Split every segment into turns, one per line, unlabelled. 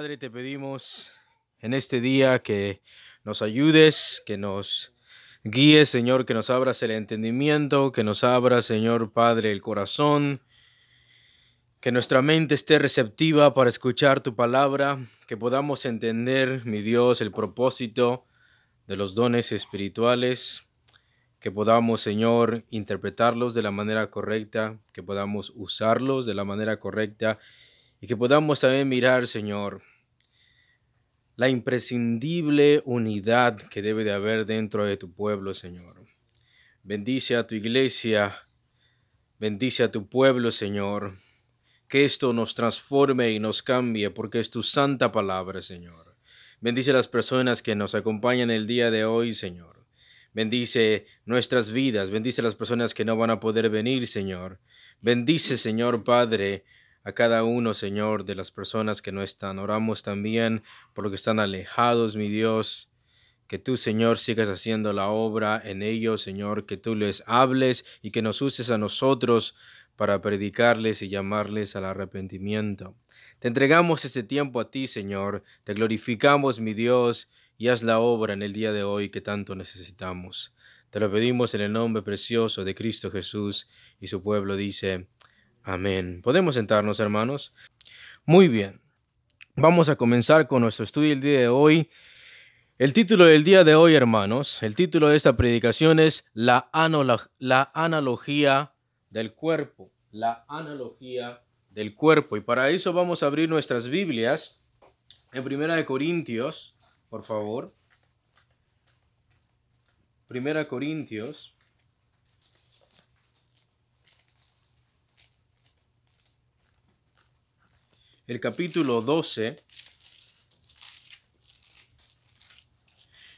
Padre, te pedimos en este día que nos ayudes, que nos guíes, Señor, que nos abras el entendimiento, que nos abra, Señor Padre, el corazón, que nuestra mente esté receptiva para escuchar tu palabra, que podamos entender, mi Dios, el propósito de los dones espirituales, que podamos, Señor, interpretarlos de la manera correcta, que podamos usarlos de la manera correcta y que podamos también mirar, Señor, la imprescindible unidad que debe de haber dentro de tu pueblo, Señor. Bendice a tu iglesia, bendice a tu pueblo, Señor. Que esto nos transforme y nos cambie, porque es tu santa palabra, Señor. Bendice las personas que nos acompañan el día de hoy, Señor. Bendice nuestras vidas, bendice las personas que no van a poder venir, Señor. Bendice, Señor Padre, a cada uno, Señor, de las personas que no están. Oramos también por los que están alejados, mi Dios. Que tú, Señor, sigas haciendo la obra en ellos, Señor, que tú les hables y que nos uses a nosotros para predicarles y llamarles al arrepentimiento. Te entregamos este tiempo a ti, Señor, te glorificamos, mi Dios, y haz la obra en el día de hoy que tanto necesitamos. Te lo pedimos en el nombre precioso de Cristo Jesús, y su pueblo dice, Amén. Podemos sentarnos, hermanos. Muy bien. Vamos a comenzar con nuestro estudio el día de hoy. El título del día de hoy, hermanos, el título de esta predicación es La, la analogía del cuerpo. La analogía del cuerpo. Y para eso vamos a abrir nuestras Biblias en Primera de Corintios, por favor. Primera Corintios el capítulo 12,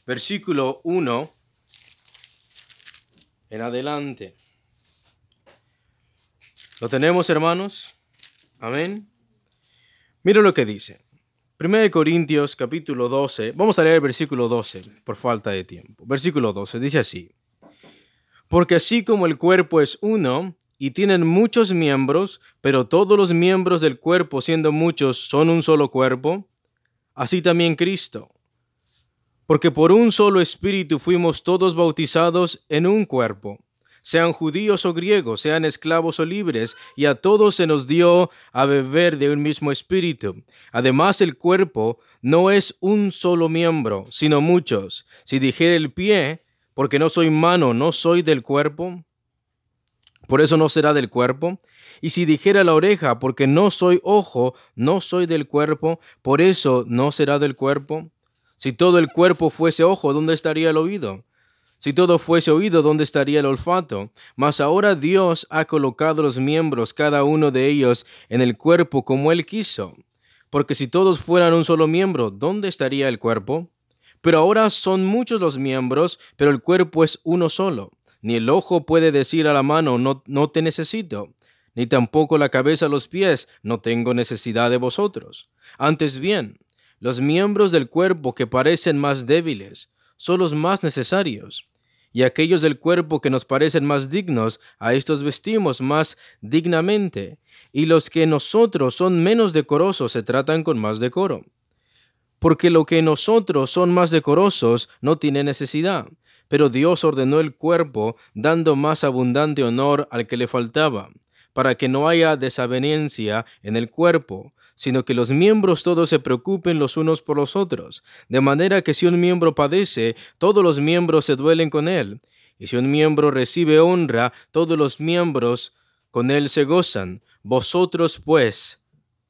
versículo 1 en adelante. ¿Lo tenemos, hermanos? Amén. Mira lo que dice. 1 Corintios capítulo 12. Vamos a leer el versículo 12 por falta de tiempo. Versículo 12 dice así. Porque así como el cuerpo es uno y tienen muchos miembros, pero todos los miembros del cuerpo, siendo muchos, son un solo cuerpo, así también Cristo. Porque por un solo espíritu fuimos todos bautizados en un cuerpo, sean judíos o griegos, sean esclavos o libres, y a todos se nos dio a beber de un mismo espíritu. Además el cuerpo no es un solo miembro, sino muchos. Si dijera el pie, porque no soy mano, no soy del cuerpo, por eso no será del cuerpo. Y si dijera la oreja, porque no soy ojo, no soy del cuerpo, por eso no será del cuerpo. Si todo el cuerpo fuese ojo, ¿dónde estaría el oído? Si todo fuese oído, ¿dónde estaría el olfato? Mas ahora Dios ha colocado los miembros, cada uno de ellos, en el cuerpo como Él quiso. Porque si todos fueran un solo miembro, ¿dónde estaría el cuerpo? Pero ahora son muchos los miembros, pero el cuerpo es uno solo. Ni el ojo puede decir a la mano, no, no te necesito, ni tampoco la cabeza a los pies, no tengo necesidad de vosotros. Antes bien, los miembros del cuerpo que parecen más débiles son los más necesarios, y aquellos del cuerpo que nos parecen más dignos, a estos vestimos más dignamente, y los que nosotros son menos decorosos se tratan con más decoro. Porque lo que nosotros son más decorosos no tiene necesidad, pero Dios ordenó el cuerpo, dando más abundante honor al que le faltaba, para que no haya desavenencia en el cuerpo, sino que los miembros todos se preocupen los unos por los otros, de manera que si un miembro padece, todos los miembros se duelen con él, y si un miembro recibe honra, todos los miembros con él se gozan. Vosotros pues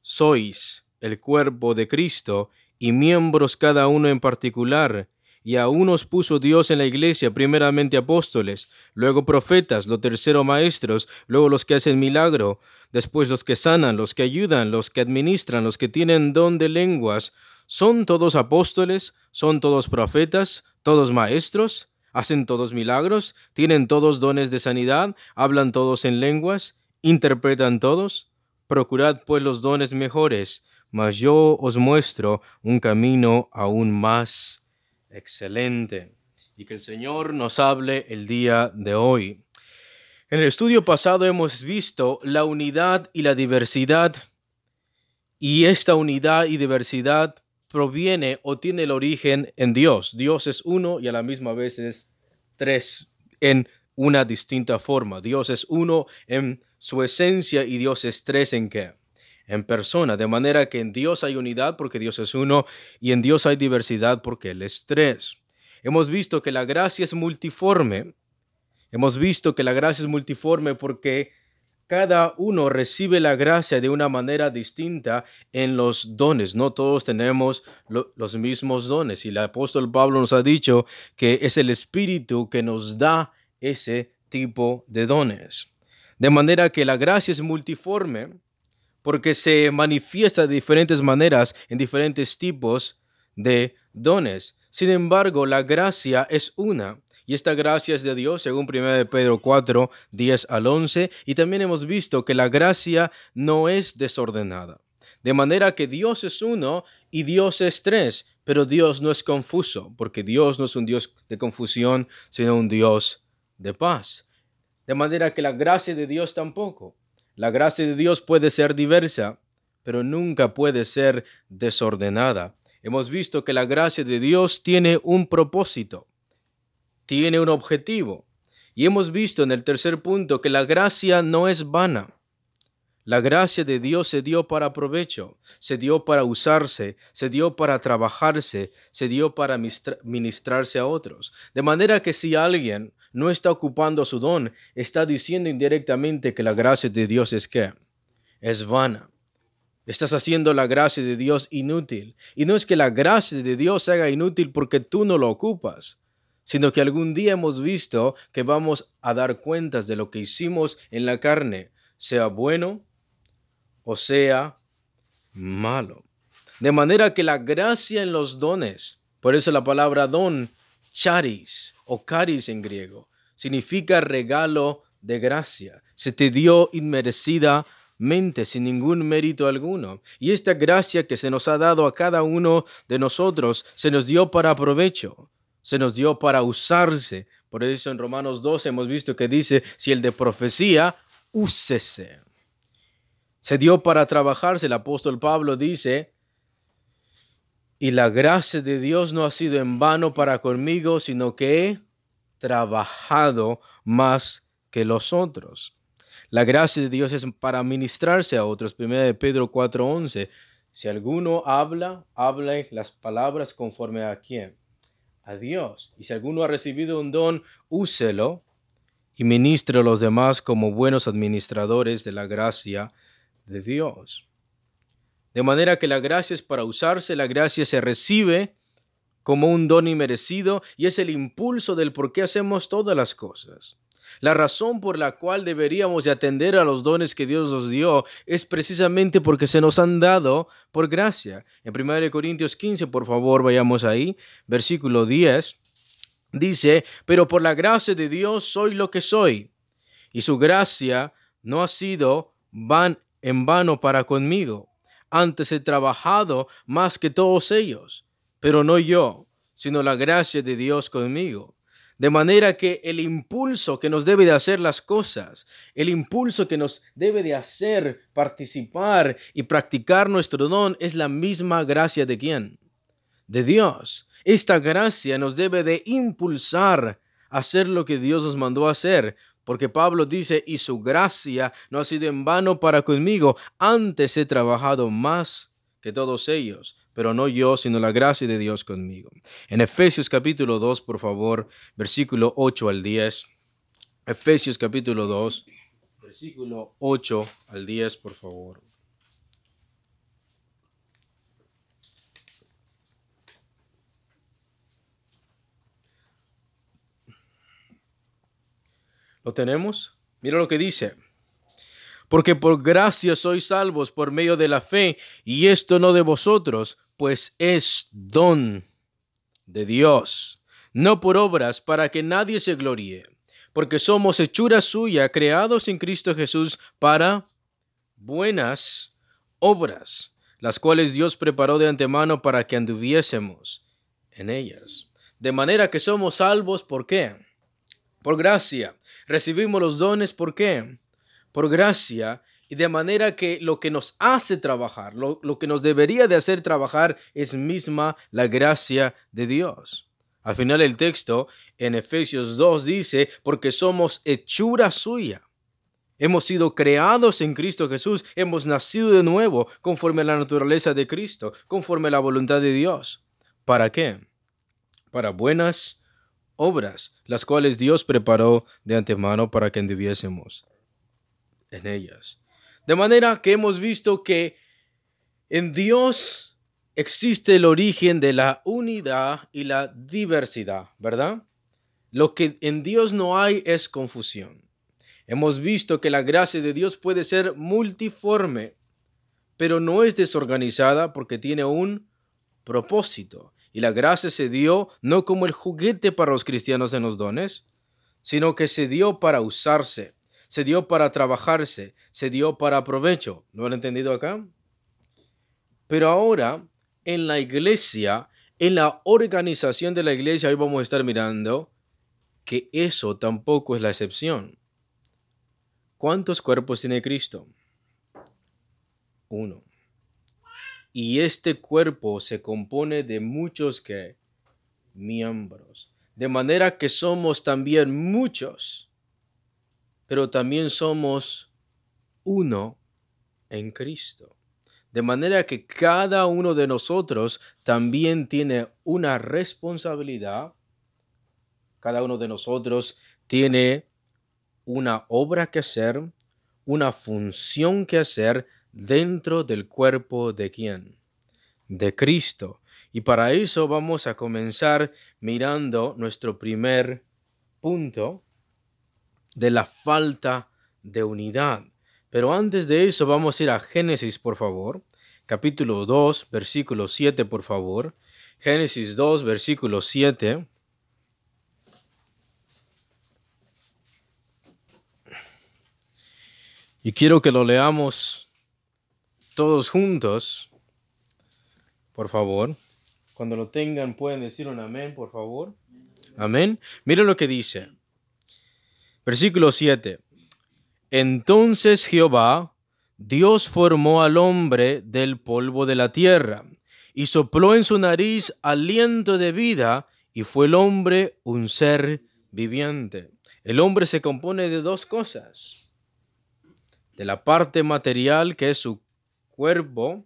sois el cuerpo de Cristo, y miembros cada uno en particular, y a unos puso Dios en la iglesia, primeramente apóstoles, luego profetas, lo tercero maestros, luego los que hacen milagro, después los que sanan, los que ayudan, los que administran, los que tienen don de lenguas. ¿Son todos apóstoles? ¿Son todos profetas? ¿Todos maestros? ¿Hacen todos milagros? ¿Tienen todos dones de sanidad? ¿Hablan todos en lenguas? ¿Interpretan todos? Procurad pues los dones mejores, mas yo os muestro un camino aún más Excelente. Y que el Señor nos hable el día de hoy. En el estudio pasado hemos visto la unidad y la diversidad. Y esta unidad y diversidad proviene o tiene el origen en Dios. Dios es uno y a la misma vez es tres en una distinta forma. Dios es uno en su esencia y Dios es tres en qué? En persona. De manera que en Dios hay unidad porque Dios es uno y en Dios hay diversidad porque Él es tres. Hemos visto que la gracia es multiforme. Hemos visto que la gracia es multiforme porque cada uno recibe la gracia de una manera distinta en los dones. No todos tenemos los mismos dones. Y el apóstol Pablo nos ha dicho que es el Espíritu que nos da ese tipo de dones. De manera que la gracia es multiforme porque se manifiesta de diferentes maneras en diferentes tipos de dones. Sin embargo, la gracia es una y esta gracia es de Dios, según 1 Pedro 4, 10 al 11. Y también hemos visto que la gracia no es desordenada. De manera que Dios es uno y Dios es tres, pero Dios no es confuso, porque Dios no es un Dios de confusión, sino un Dios de paz. De manera que la gracia de Dios tampoco. La gracia de Dios puede ser diversa, pero nunca puede ser desordenada. Hemos visto que la gracia de Dios tiene un propósito tiene un objetivo. Y hemos visto en el tercer punto que la gracia no es vana. La gracia de Dios se dio para provecho, se dio para usarse, se dio para trabajarse, se dio para ministrarse a otros. De manera que si alguien no está ocupando su don, está diciendo indirectamente que la gracia de Dios es que es vana. Estás haciendo la gracia de Dios inútil. Y no es que la gracia de Dios se haga inútil porque tú no lo ocupas sino que algún día hemos visto que vamos a dar cuentas de lo que hicimos en la carne, sea bueno o sea malo. De manera que la gracia en los dones, por eso la palabra don, charis o caris en griego, significa regalo de gracia. Se te dio inmerecidamente, sin ningún mérito alguno. Y esta gracia que se nos ha dado a cada uno de nosotros se nos dio para provecho se nos dio para usarse. Por eso en Romanos 12 hemos visto que dice, si el de profecía, úsese. Se dio para trabajarse. El apóstol Pablo dice, y la gracia de Dios no ha sido en vano para conmigo, sino que he trabajado más que los otros. La gracia de Dios es para ministrarse a otros. Primera de Pedro 4:11. Si alguno habla, hable las palabras conforme a quién? A Dios. Y si alguno ha recibido un don, úselo y ministre a los demás como buenos administradores de la gracia de Dios. De manera que la gracia es para usarse, la gracia se recibe como un don inmerecido y es el impulso del por qué hacemos todas las cosas. La razón por la cual deberíamos de atender a los dones que Dios nos dio es precisamente porque se nos han dado por gracia. En 1 Corintios 15, por favor, vayamos ahí, versículo 10, dice, pero por la gracia de Dios soy lo que soy, y su gracia no ha sido van en vano para conmigo. Antes he trabajado más que todos ellos, pero no yo, sino la gracia de Dios conmigo. De manera que el impulso que nos debe de hacer las cosas, el impulso que nos debe de hacer participar y practicar nuestro don es la misma gracia de quién? De Dios. Esta gracia nos debe de impulsar a hacer lo que Dios nos mandó hacer, porque Pablo dice, y su gracia no ha sido en vano para conmigo, antes he trabajado más que todos ellos, pero no yo, sino la gracia de Dios conmigo. En Efesios capítulo 2, por favor, versículo 8 al 10. Efesios capítulo 2, versículo 8 al 10, por favor. ¿Lo tenemos? Mira lo que dice porque por gracia sois salvos por medio de la fe, y esto no de vosotros, pues es don de Dios, no por obras para que nadie se gloríe, porque somos hechura suya, creados en Cristo Jesús para buenas obras, las cuales Dios preparó de antemano para que anduviésemos en ellas. De manera que somos salvos, ¿por qué? Por gracia. Recibimos los dones, ¿por qué? Por gracia. Y de manera que lo que nos hace trabajar, lo, lo que nos debería de hacer trabajar es misma la gracia de Dios. Al final el texto en Efesios 2 dice, porque somos hechura suya. Hemos sido creados en Cristo Jesús, hemos nacido de nuevo conforme a la naturaleza de Cristo, conforme a la voluntad de Dios. ¿Para qué? Para buenas obras, las cuales Dios preparó de antemano para que anduviésemos en ellas. De manera que hemos visto que en Dios existe el origen de la unidad y la diversidad, ¿verdad? Lo que en Dios no hay es confusión. Hemos visto que la gracia de Dios puede ser multiforme, pero no es desorganizada porque tiene un propósito. Y la gracia se dio no como el juguete para los cristianos en los dones, sino que se dio para usarse, se dio para trabajarse, se dio para provecho. ¿Lo han entendido acá? Pero ahora en la iglesia, en la organización de la iglesia, hoy vamos a estar mirando que eso tampoco es la excepción. ¿Cuántos cuerpos tiene Cristo? Uno. Y este cuerpo se compone de muchos que miembros. De manera que somos también muchos, pero también somos uno en Cristo. De manera que cada uno de nosotros también tiene una responsabilidad. Cada uno de nosotros tiene una obra que hacer, una función que hacer dentro del cuerpo de quién? De Cristo. Y para eso vamos a comenzar mirando nuestro primer punto de la falta de unidad. Pero antes de eso vamos a ir a Génesis, por favor. Capítulo 2, versículo 7, por favor. Génesis 2, versículo 7. Y quiero que lo leamos todos juntos, por favor. Cuando lo tengan pueden decir un amén, por favor. Amén. Miren lo que dice. Versículo 7. Entonces Jehová, Dios formó al hombre del polvo de la tierra y sopló en su nariz aliento de vida y fue el hombre un ser viviente. El hombre se compone de dos cosas. De la parte material que es su cuerpo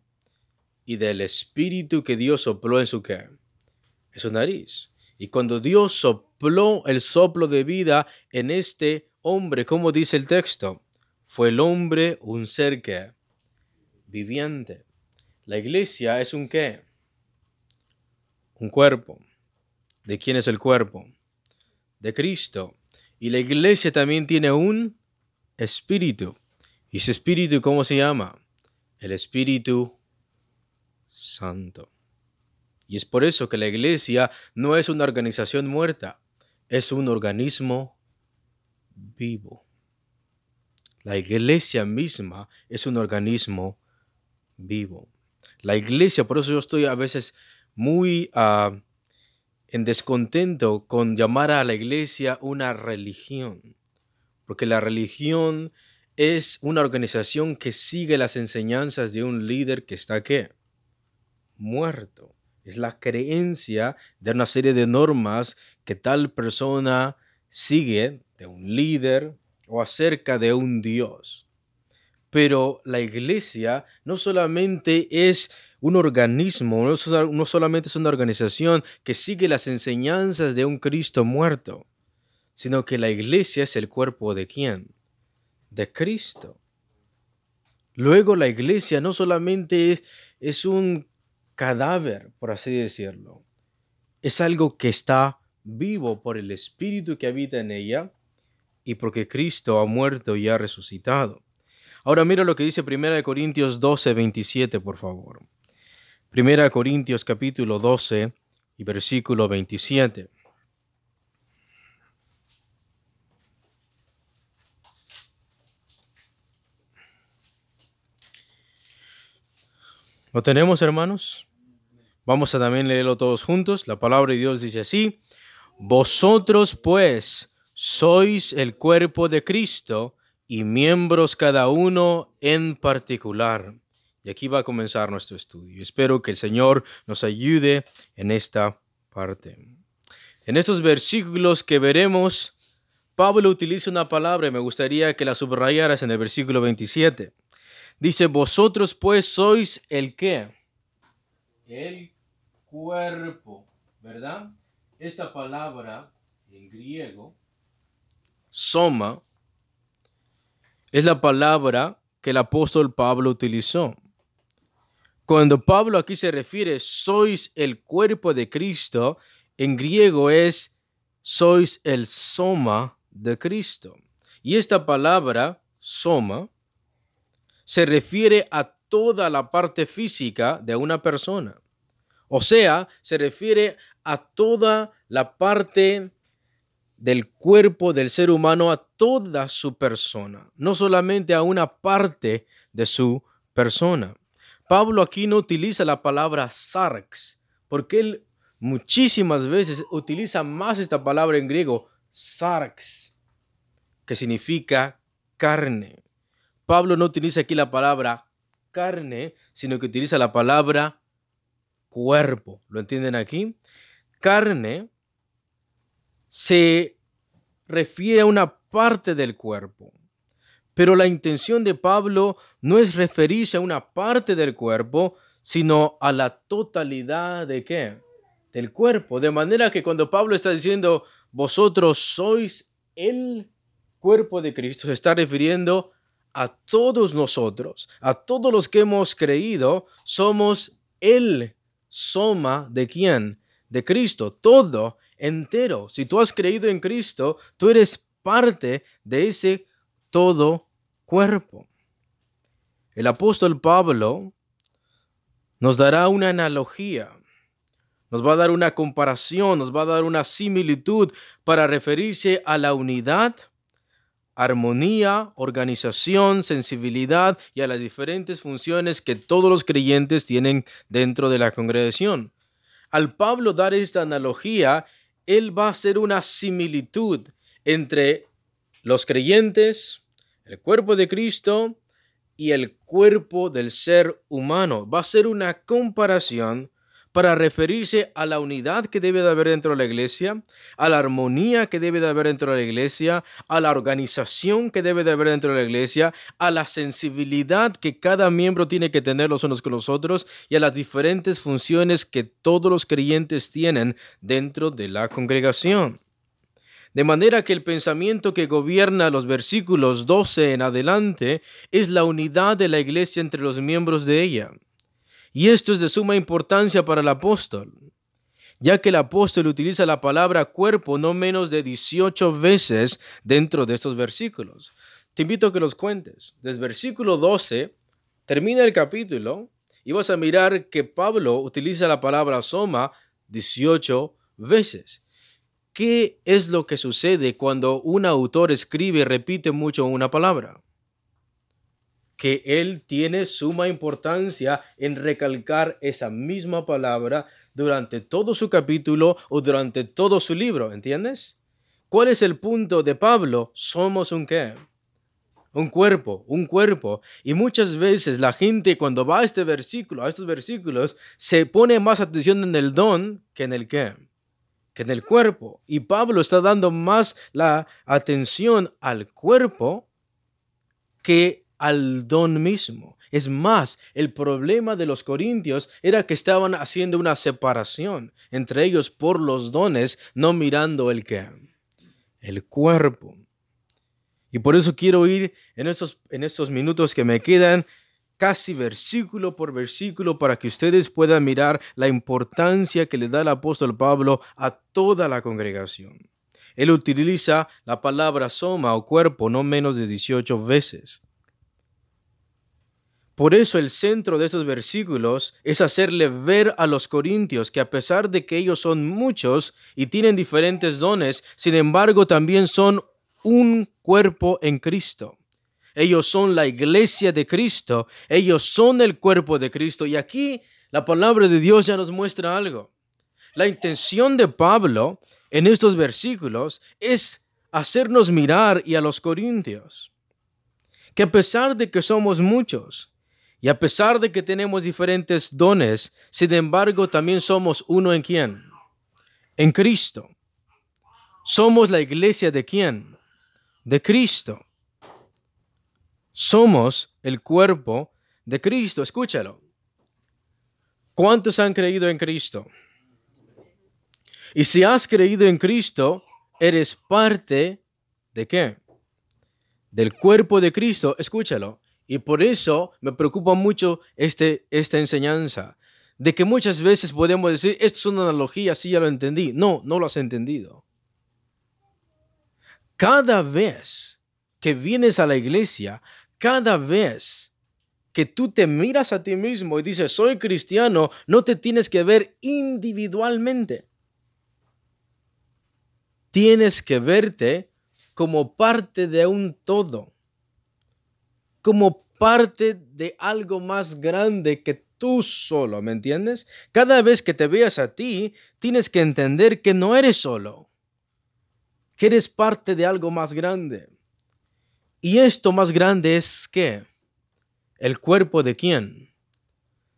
y del espíritu que Dios sopló en su qué? En su nariz. Y cuando Dios sopló el soplo de vida en este hombre, como dice el texto, fue el hombre un ser que viviente. La iglesia es un qué? Un cuerpo. ¿De quién es el cuerpo? De Cristo. Y la iglesia también tiene un espíritu. ¿Y ese espíritu cómo se llama? El Espíritu Santo. Y es por eso que la iglesia no es una organización muerta, es un organismo vivo. La iglesia misma es un organismo vivo. La iglesia, por eso yo estoy a veces muy uh, en descontento con llamar a la iglesia una religión, porque la religión es una organización que sigue las enseñanzas de un líder que está ¿qué? muerto. Es la creencia de una serie de normas que tal persona sigue de un líder o acerca de un Dios. Pero la iglesia no solamente es un organismo, no solamente es una organización que sigue las enseñanzas de un Cristo muerto, sino que la iglesia es el cuerpo de quién? De Cristo. Luego la iglesia no solamente es, es un cadáver, por así decirlo, es algo que está vivo por el Espíritu que habita en ella y porque Cristo ha muerto y ha resucitado. Ahora mira lo que dice 1 Corintios 12, 27, por favor. 1 Corintios capítulo 12 y versículo 27. ¿Lo tenemos, hermanos? Vamos a también leerlo todos juntos. La palabra de Dios dice así. Vosotros pues sois el cuerpo de Cristo y miembros cada uno en particular. Y aquí va a comenzar nuestro estudio. Espero que el Señor nos ayude en esta parte. En estos versículos que veremos, Pablo utiliza una palabra y me gustaría que la subrayaras en el versículo 27. Dice, vosotros pues sois el qué? El cuerpo, ¿verdad? Esta palabra en griego, soma, es la palabra que el apóstol Pablo utilizó. Cuando Pablo aquí se refiere, sois el cuerpo de Cristo, en griego es sois el soma de Cristo. Y esta palabra, soma, se refiere a toda la parte física de una persona. O sea, se refiere a toda la parte del cuerpo del ser humano, a toda su persona, no solamente a una parte de su persona. Pablo aquí no utiliza la palabra sarx, porque él muchísimas veces utiliza más esta palabra en griego, sarx, que significa carne. Pablo no utiliza aquí la palabra carne, sino que utiliza la palabra cuerpo. ¿Lo entienden aquí? Carne se refiere a una parte del cuerpo. Pero la intención de Pablo no es referirse a una parte del cuerpo, sino a la totalidad de qué? Del cuerpo. De manera que cuando Pablo está diciendo, vosotros sois el cuerpo de Cristo, se está refiriendo a todos nosotros, a todos los que hemos creído, somos el soma de quién? De Cristo, todo entero. Si tú has creído en Cristo, tú eres parte de ese todo cuerpo. El apóstol Pablo nos dará una analogía, nos va a dar una comparación, nos va a dar una similitud para referirse a la unidad, armonía, organización, sensibilidad y a las diferentes funciones que todos los creyentes tienen dentro de la congregación. Al Pablo dar esta analogía, él va a hacer una similitud entre los creyentes, el cuerpo de Cristo y el cuerpo del ser humano. Va a ser una comparación para referirse a la unidad que debe de haber dentro de la iglesia, a la armonía que debe de haber dentro de la iglesia, a la organización que debe de haber dentro de la iglesia, a la sensibilidad que cada miembro tiene que tener los unos con los otros y a las diferentes funciones que todos los creyentes tienen dentro de la congregación. De manera que el pensamiento que gobierna los versículos 12 en adelante es la unidad de la iglesia entre los miembros de ella. Y esto es de suma importancia para el apóstol, ya que el apóstol utiliza la palabra cuerpo no menos de 18 veces dentro de estos versículos. Te invito a que los cuentes. Desde versículo 12 termina el capítulo y vas a mirar que Pablo utiliza la palabra soma 18 veces. ¿Qué es lo que sucede cuando un autor escribe y repite mucho una palabra? Que él tiene suma importancia en recalcar esa misma palabra durante todo su capítulo o durante todo su libro, ¿entiendes? ¿Cuál es el punto de Pablo? Somos un qué? Un cuerpo, un cuerpo. Y muchas veces la gente cuando va a este versículo, a estos versículos, se pone más atención en el don que en el qué, que en el cuerpo. Y Pablo está dando más la atención al cuerpo que al don mismo. Es más, el problema de los corintios era que estaban haciendo una separación entre ellos por los dones, no mirando el que, el cuerpo. Y por eso quiero ir en estos, en estos minutos que me quedan casi versículo por versículo para que ustedes puedan mirar la importancia que le da el apóstol Pablo a toda la congregación. Él utiliza la palabra soma o cuerpo no menos de 18 veces. Por eso el centro de estos versículos es hacerle ver a los corintios que a pesar de que ellos son muchos y tienen diferentes dones, sin embargo también son un cuerpo en Cristo. Ellos son la iglesia de Cristo, ellos son el cuerpo de Cristo. Y aquí la palabra de Dios ya nos muestra algo. La intención de Pablo en estos versículos es hacernos mirar y a los corintios, que a pesar de que somos muchos y a pesar de que tenemos diferentes dones, sin embargo también somos uno en quién? En Cristo. Somos la iglesia de quién? De Cristo. Somos el cuerpo de Cristo. Escúchalo. ¿Cuántos han creído en Cristo? Y si has creído en Cristo, eres parte de qué? Del cuerpo de Cristo. Escúchalo. Y por eso me preocupa mucho este, esta enseñanza. De que muchas veces podemos decir, esto es una analogía, sí ya lo entendí. No, no lo has entendido. Cada vez que vienes a la iglesia, cada vez que tú te miras a ti mismo y dices, soy cristiano, no te tienes que ver individualmente. Tienes que verte como parte de un todo, como parte de algo más grande que tú solo, ¿me entiendes? Cada vez que te veas a ti, tienes que entender que no eres solo, que eres parte de algo más grande. Y esto más grande es qué? ¿El cuerpo de quién?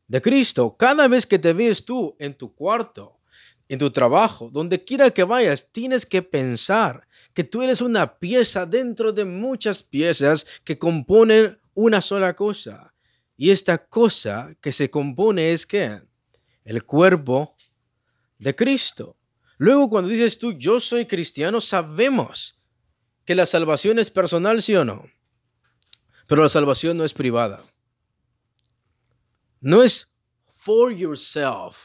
De Cristo. Cada vez que te ves tú en tu cuarto, en tu trabajo, donde quiera que vayas, tienes que pensar que tú eres una pieza dentro de muchas piezas que componen una sola cosa. Y esta cosa que se compone es qué? El cuerpo de Cristo. Luego cuando dices tú, yo soy cristiano, sabemos que la salvación es personal, sí o no. Pero la salvación no es privada. No es for yourself.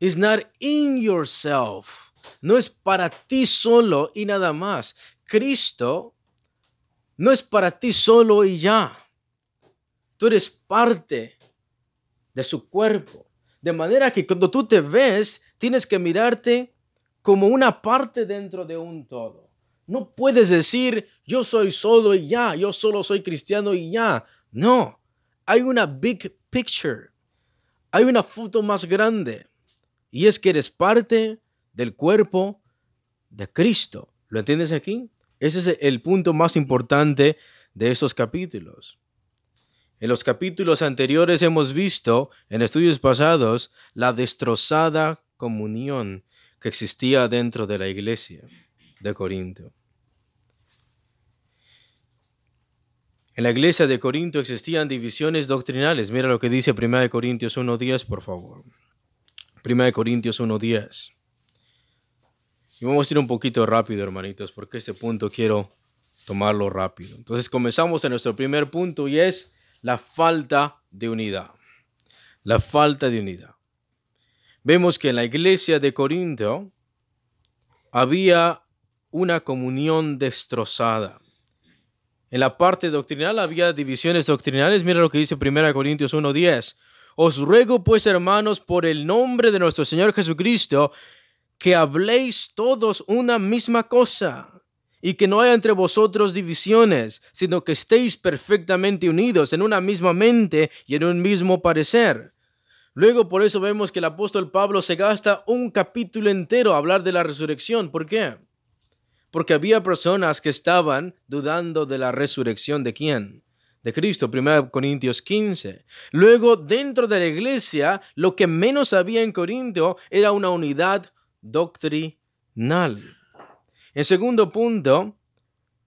It's not in yourself. No es para ti solo y nada más. Cristo no es para ti solo y ya. Tú eres parte de su cuerpo. De manera que cuando tú te ves, tienes que mirarte como una parte dentro de un todo. No puedes decir, yo soy solo y ya, yo solo soy cristiano y ya. No, hay una big picture. Hay una foto más grande. Y es que eres parte del cuerpo de Cristo. ¿Lo entiendes aquí? Ese es el punto más importante de esos capítulos. En los capítulos anteriores hemos visto, en estudios pasados, la destrozada comunión que existía dentro de la iglesia de Corinto. En la iglesia de Corinto existían divisiones doctrinales. Mira lo que dice 1 Corintios 1.10, por favor. 1 Corintios 1.10. Y vamos a ir un poquito rápido, hermanitos, porque este punto quiero tomarlo rápido. Entonces comenzamos en nuestro primer punto y es la falta de unidad. La falta de unidad. Vemos que en la iglesia de Corinto había una comunión destrozada. En la parte doctrinal había divisiones doctrinales. Mira lo que dice 1 Corintios 1.10. Os ruego pues, hermanos, por el nombre de nuestro Señor Jesucristo, que habléis todos una misma cosa y que no haya entre vosotros divisiones, sino que estéis perfectamente unidos en una misma mente y en un mismo parecer. Luego por eso vemos que el apóstol Pablo se gasta un capítulo entero a hablar de la resurrección. ¿Por qué? porque había personas que estaban dudando de la resurrección de quién? De Cristo, 1 Corintios 15. Luego, dentro de la iglesia, lo que menos había en Corinto era una unidad doctrinal. En segundo punto,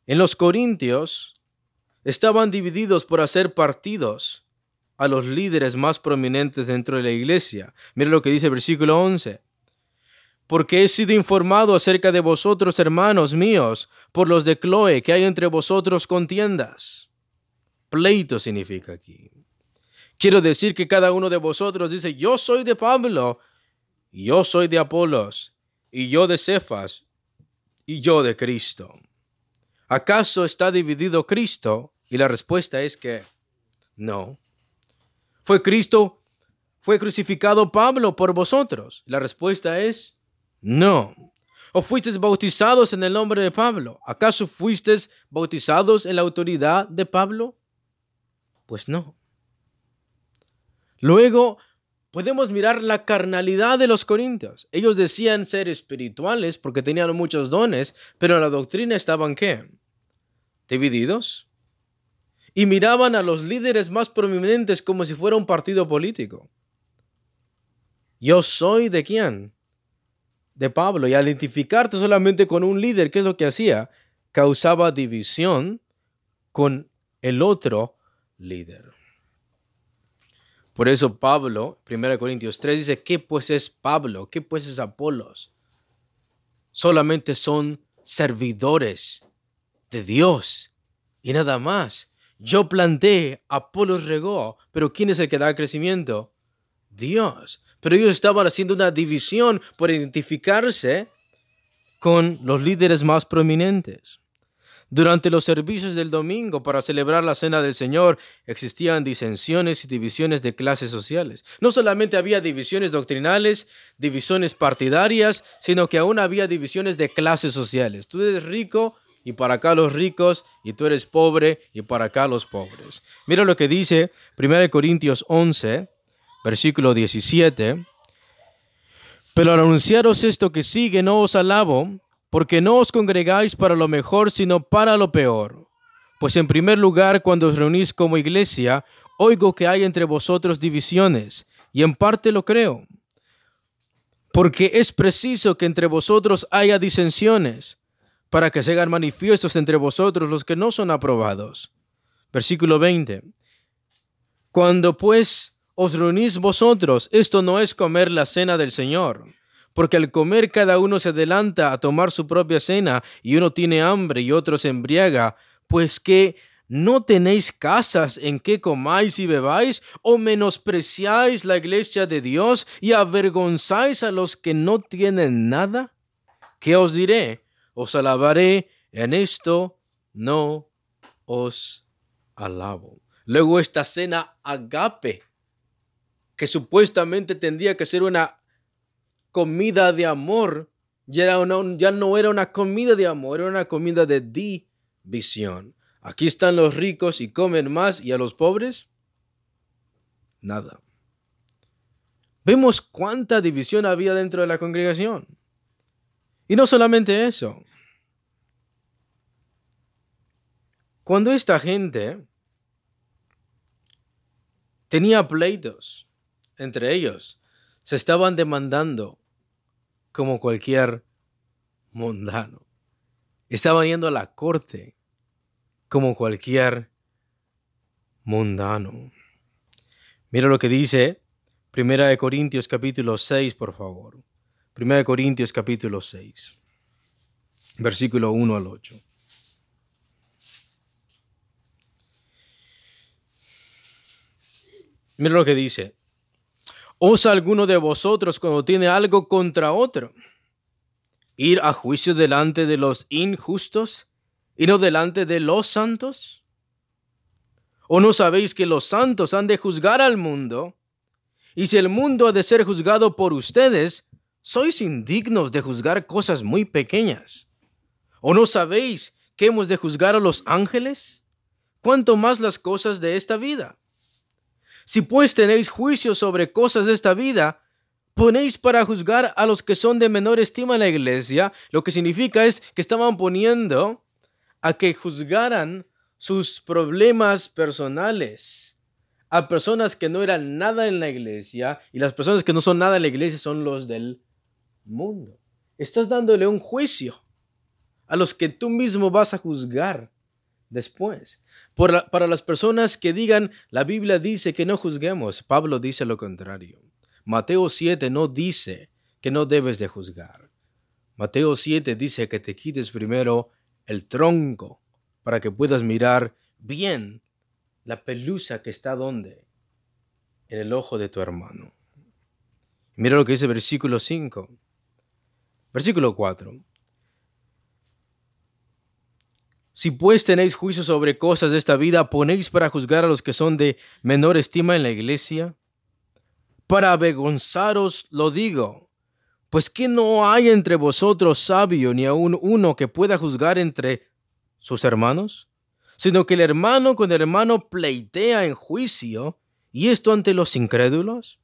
en los Corintios estaban divididos por hacer partidos a los líderes más prominentes dentro de la iglesia. Mira lo que dice el versículo 11 porque he sido informado acerca de vosotros, hermanos míos, por los de Chloe, que hay entre vosotros contiendas. Pleito significa aquí. Quiero decir que cada uno de vosotros dice, yo soy de Pablo, yo soy de Apolos, y yo de Cefas, y yo de Cristo. ¿Acaso está dividido Cristo? Y la respuesta es que no. ¿Fue Cristo, fue crucificado Pablo por vosotros? La respuesta es no. ¿O fuisteis bautizados en el nombre de Pablo? ¿Acaso fuisteis bautizados en la autoridad de Pablo? Pues no. Luego, podemos mirar la carnalidad de los corintios. Ellos decían ser espirituales porque tenían muchos dones, pero en la doctrina estaban qué? Divididos. Y miraban a los líderes más prominentes como si fuera un partido político. Yo soy de quién? De Pablo. Y al identificarte solamente con un líder, ¿qué es lo que hacía? Causaba división con el otro líder. Por eso Pablo, 1 Corintios 3, dice, ¿qué pues es Pablo? ¿Qué pues es Apolos? Solamente son servidores de Dios y nada más. Yo planté, Apolos regó, pero ¿quién es el que da crecimiento? Dios. Pero ellos estaban haciendo una división por identificarse con los líderes más prominentes. Durante los servicios del domingo para celebrar la cena del Señor existían disensiones y divisiones de clases sociales. No solamente había divisiones doctrinales, divisiones partidarias, sino que aún había divisiones de clases sociales. Tú eres rico y para acá los ricos, y tú eres pobre y para acá los pobres. Mira lo que dice 1 Corintios 11, versículo 17. Pero al anunciaros esto que sigue, no os alabo porque no os congregáis para lo mejor, sino para lo peor. Pues en primer lugar, cuando os reunís como iglesia, oigo que hay entre vosotros divisiones, y en parte lo creo. Porque es preciso que entre vosotros haya disensiones, para que se hagan manifiestos entre vosotros los que no son aprobados. Versículo 20. Cuando pues os reunís vosotros, esto no es comer la cena del Señor porque al comer cada uno se adelanta a tomar su propia cena y uno tiene hambre y otro se embriaga, pues que no tenéis casas en que comáis y bebáis, o menospreciáis la iglesia de Dios y avergonzáis a los que no tienen nada? ¿Qué os diré? Os alabaré, en esto no os alabo. Luego esta cena agape, que supuestamente tendría que ser una comida de amor, ya, ya no era una comida de amor, era una comida de división. Aquí están los ricos y comen más y a los pobres, nada. Vemos cuánta división había dentro de la congregación. Y no solamente eso. Cuando esta gente tenía pleitos entre ellos, se estaban demandando como cualquier mundano. Estaban yendo a la corte como cualquier mundano. Mira lo que dice Primera de Corintios capítulo 6, por favor. Primera de Corintios capítulo 6, versículo 1 al 8. Mira lo que dice. ¿Osa alguno de vosotros cuando tiene algo contra otro? ¿Ir a juicio delante de los injustos y no delante de los santos? ¿O no sabéis que los santos han de juzgar al mundo? Y si el mundo ha de ser juzgado por ustedes, sois indignos de juzgar cosas muy pequeñas. ¿O no sabéis que hemos de juzgar a los ángeles? ¿Cuánto más las cosas de esta vida? Si pues tenéis juicio sobre cosas de esta vida, ponéis para juzgar a los que son de menor estima en la iglesia, lo que significa es que estaban poniendo a que juzgaran sus problemas personales a personas que no eran nada en la iglesia y las personas que no son nada en la iglesia son los del mundo. Estás dándole un juicio a los que tú mismo vas a juzgar después para las personas que digan, la Biblia dice que no juzguemos, Pablo dice lo contrario. Mateo 7 no dice que no debes de juzgar. Mateo 7 dice que te quites primero el tronco para que puedas mirar bien la pelusa que está donde? En el ojo de tu hermano. Mira lo que dice versículo 5. Versículo 4. Si pues tenéis juicio sobre cosas de esta vida, ponéis para juzgar a los que son de menor estima en la iglesia. Para avergonzaros lo digo, pues que no hay entre vosotros sabio ni aun uno que pueda juzgar entre sus hermanos, sino que el hermano con el hermano pleitea en juicio, y esto ante los incrédulos.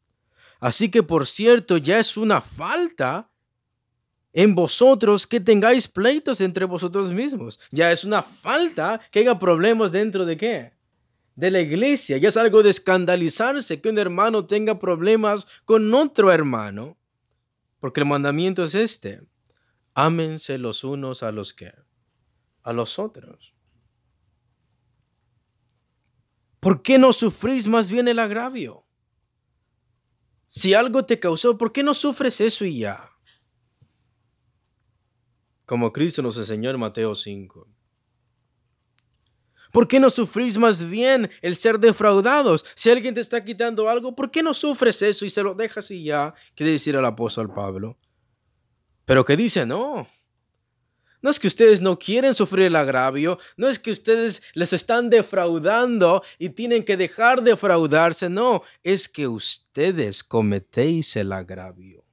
Así que por cierto, ya es una falta en vosotros que tengáis pleitos entre vosotros mismos. Ya es una falta que haya problemas dentro de qué? De la iglesia. Ya es algo de escandalizarse que un hermano tenga problemas con otro hermano. Porque el mandamiento es este. Ámense los unos a los que a los otros. ¿Por qué no sufrís más bien el agravio? Si algo te causó, ¿por qué no sufres eso y ya? Como Cristo nos enseñó en Mateo 5. ¿Por qué no sufrís más bien el ser defraudados? Si alguien te está quitando algo, ¿por qué no sufres eso y se lo dejas y ya? Quiere decir el apóstol Pablo. Pero que dice, no, no es que ustedes no quieren sufrir el agravio, no es que ustedes les están defraudando y tienen que dejar de defraudarse, no, es que ustedes cometéis el agravio.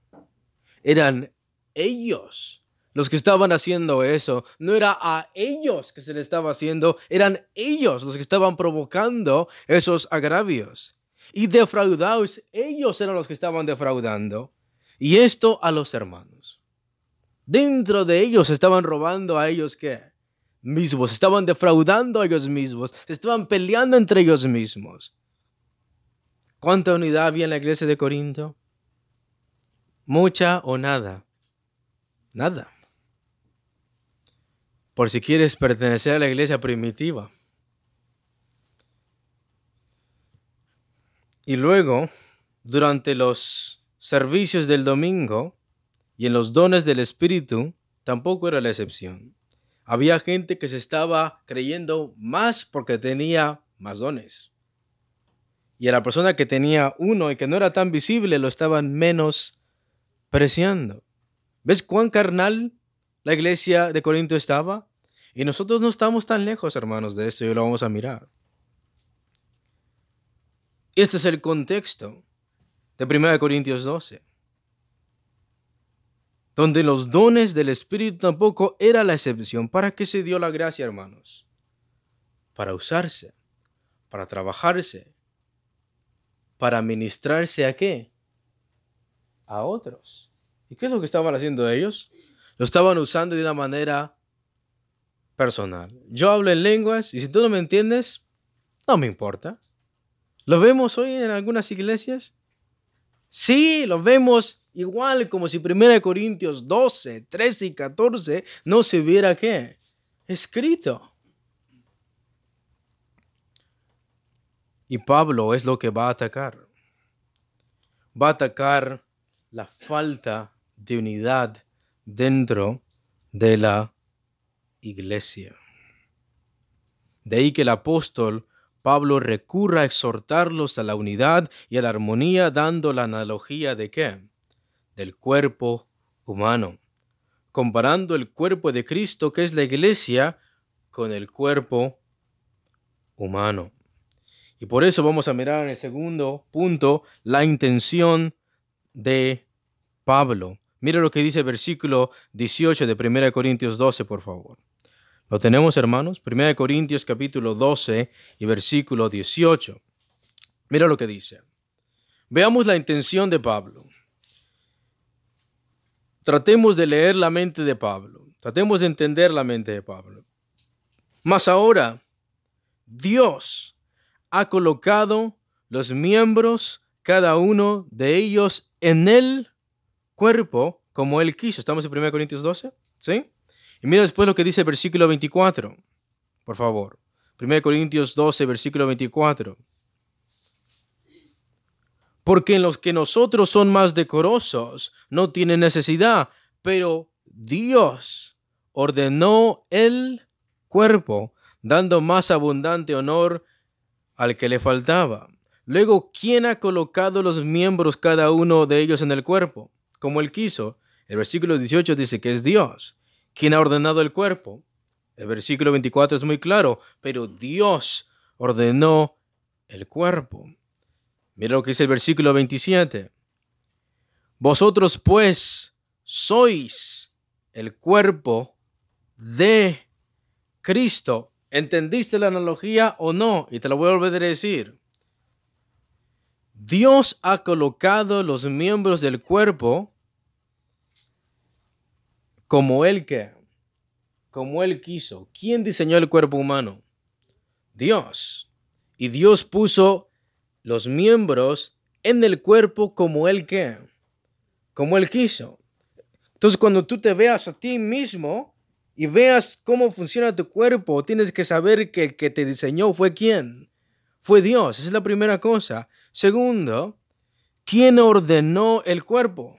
Eran ellos los que estaban haciendo eso, no era a ellos que se le estaba haciendo, eran ellos los que estaban provocando esos agravios. Y defraudados, ellos eran los que estaban defraudando. Y esto a los hermanos. Dentro de ellos estaban robando a ellos qué? Mismos, estaban defraudando a ellos mismos, se estaban peleando entre ellos mismos. ¿Cuánta unidad había en la iglesia de Corinto? ¿Mucha o nada? Nada. Por si quieres pertenecer a la iglesia primitiva. Y luego, durante los servicios del domingo, y en los dones del Espíritu tampoco era la excepción. Había gente que se estaba creyendo más porque tenía más dones. Y a la persona que tenía uno y que no era tan visible lo estaban menos preciando. ¿Ves cuán carnal la iglesia de Corinto estaba? Y nosotros no estamos tan lejos, hermanos, de esto y lo vamos a mirar. Este es el contexto de 1 Corintios 12 donde los dones del Espíritu tampoco era la excepción. ¿Para qué se dio la gracia, hermanos? Para usarse, para trabajarse, para ministrarse a qué? A otros. ¿Y qué es lo que estaban haciendo ellos? Lo estaban usando de una manera personal. Yo hablo en lenguas y si tú no me entiendes, no me importa. ¿Lo vemos hoy en algunas iglesias? Sí, lo vemos igual como si 1 Corintios 12, 13 y 14 no se hubiera qué escrito. Y Pablo es lo que va a atacar. Va a atacar la falta de unidad dentro de la iglesia. De ahí que el apóstol Pablo recurra a exhortarlos a la unidad y a la armonía dando la analogía de qué? Del cuerpo humano, comparando el cuerpo de Cristo, que es la iglesia, con el cuerpo humano. Y por eso vamos a mirar en el segundo punto la intención de Pablo. Mira lo que dice el versículo 18 de 1 Corintios 12, por favor. ¿Lo tenemos, hermanos? 1 Corintios capítulo 12 y versículo 18. Mira lo que dice. Veamos la intención de Pablo. Tratemos de leer la mente de Pablo. Tratemos de entender la mente de Pablo. Mas ahora, Dios ha colocado los miembros, cada uno de ellos, en el cuerpo como Él quiso. ¿Estamos en 1 Corintios 12? ¿Sí? Y mira después lo que dice el versículo 24, por favor. 1 Corintios 12, versículo 24. Porque en los que nosotros son más decorosos no tienen necesidad, pero Dios ordenó el cuerpo, dando más abundante honor al que le faltaba. Luego, ¿quién ha colocado los miembros cada uno de ellos en el cuerpo? Como él quiso. El versículo 18 dice que es Dios. ¿Quién ha ordenado el cuerpo? El versículo 24 es muy claro, pero Dios ordenó el cuerpo. Mira lo que dice el versículo 27. Vosotros pues sois el cuerpo de Cristo. ¿Entendiste la analogía o no? Y te lo voy a volver a decir. Dios ha colocado los miembros del cuerpo como Él que, como Él quiso. ¿Quién diseñó el cuerpo humano? Dios. Y Dios puso los miembros en el cuerpo como Él que, como Él quiso. Entonces cuando tú te veas a ti mismo y veas cómo funciona tu cuerpo, tienes que saber que el que te diseñó fue quién. Fue Dios. Esa es la primera cosa. Segundo, ¿quién ordenó el cuerpo?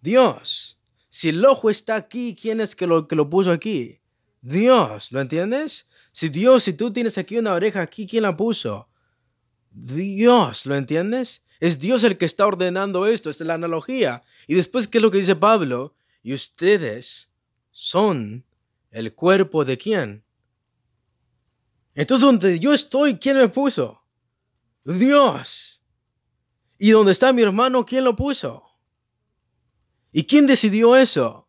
Dios. Si el ojo está aquí, ¿quién es que lo, que lo puso aquí? Dios, ¿lo entiendes? Si Dios, si tú tienes aquí una oreja aquí, ¿quién la puso? Dios, ¿lo entiendes? Es Dios el que está ordenando esto, es la analogía. Y después, ¿qué es lo que dice Pablo? Y ustedes son el cuerpo de quién? Entonces, donde yo estoy, ¿quién me puso? Dios. ¿Y dónde está mi hermano? ¿Quién lo puso? ¿Y quién decidió eso?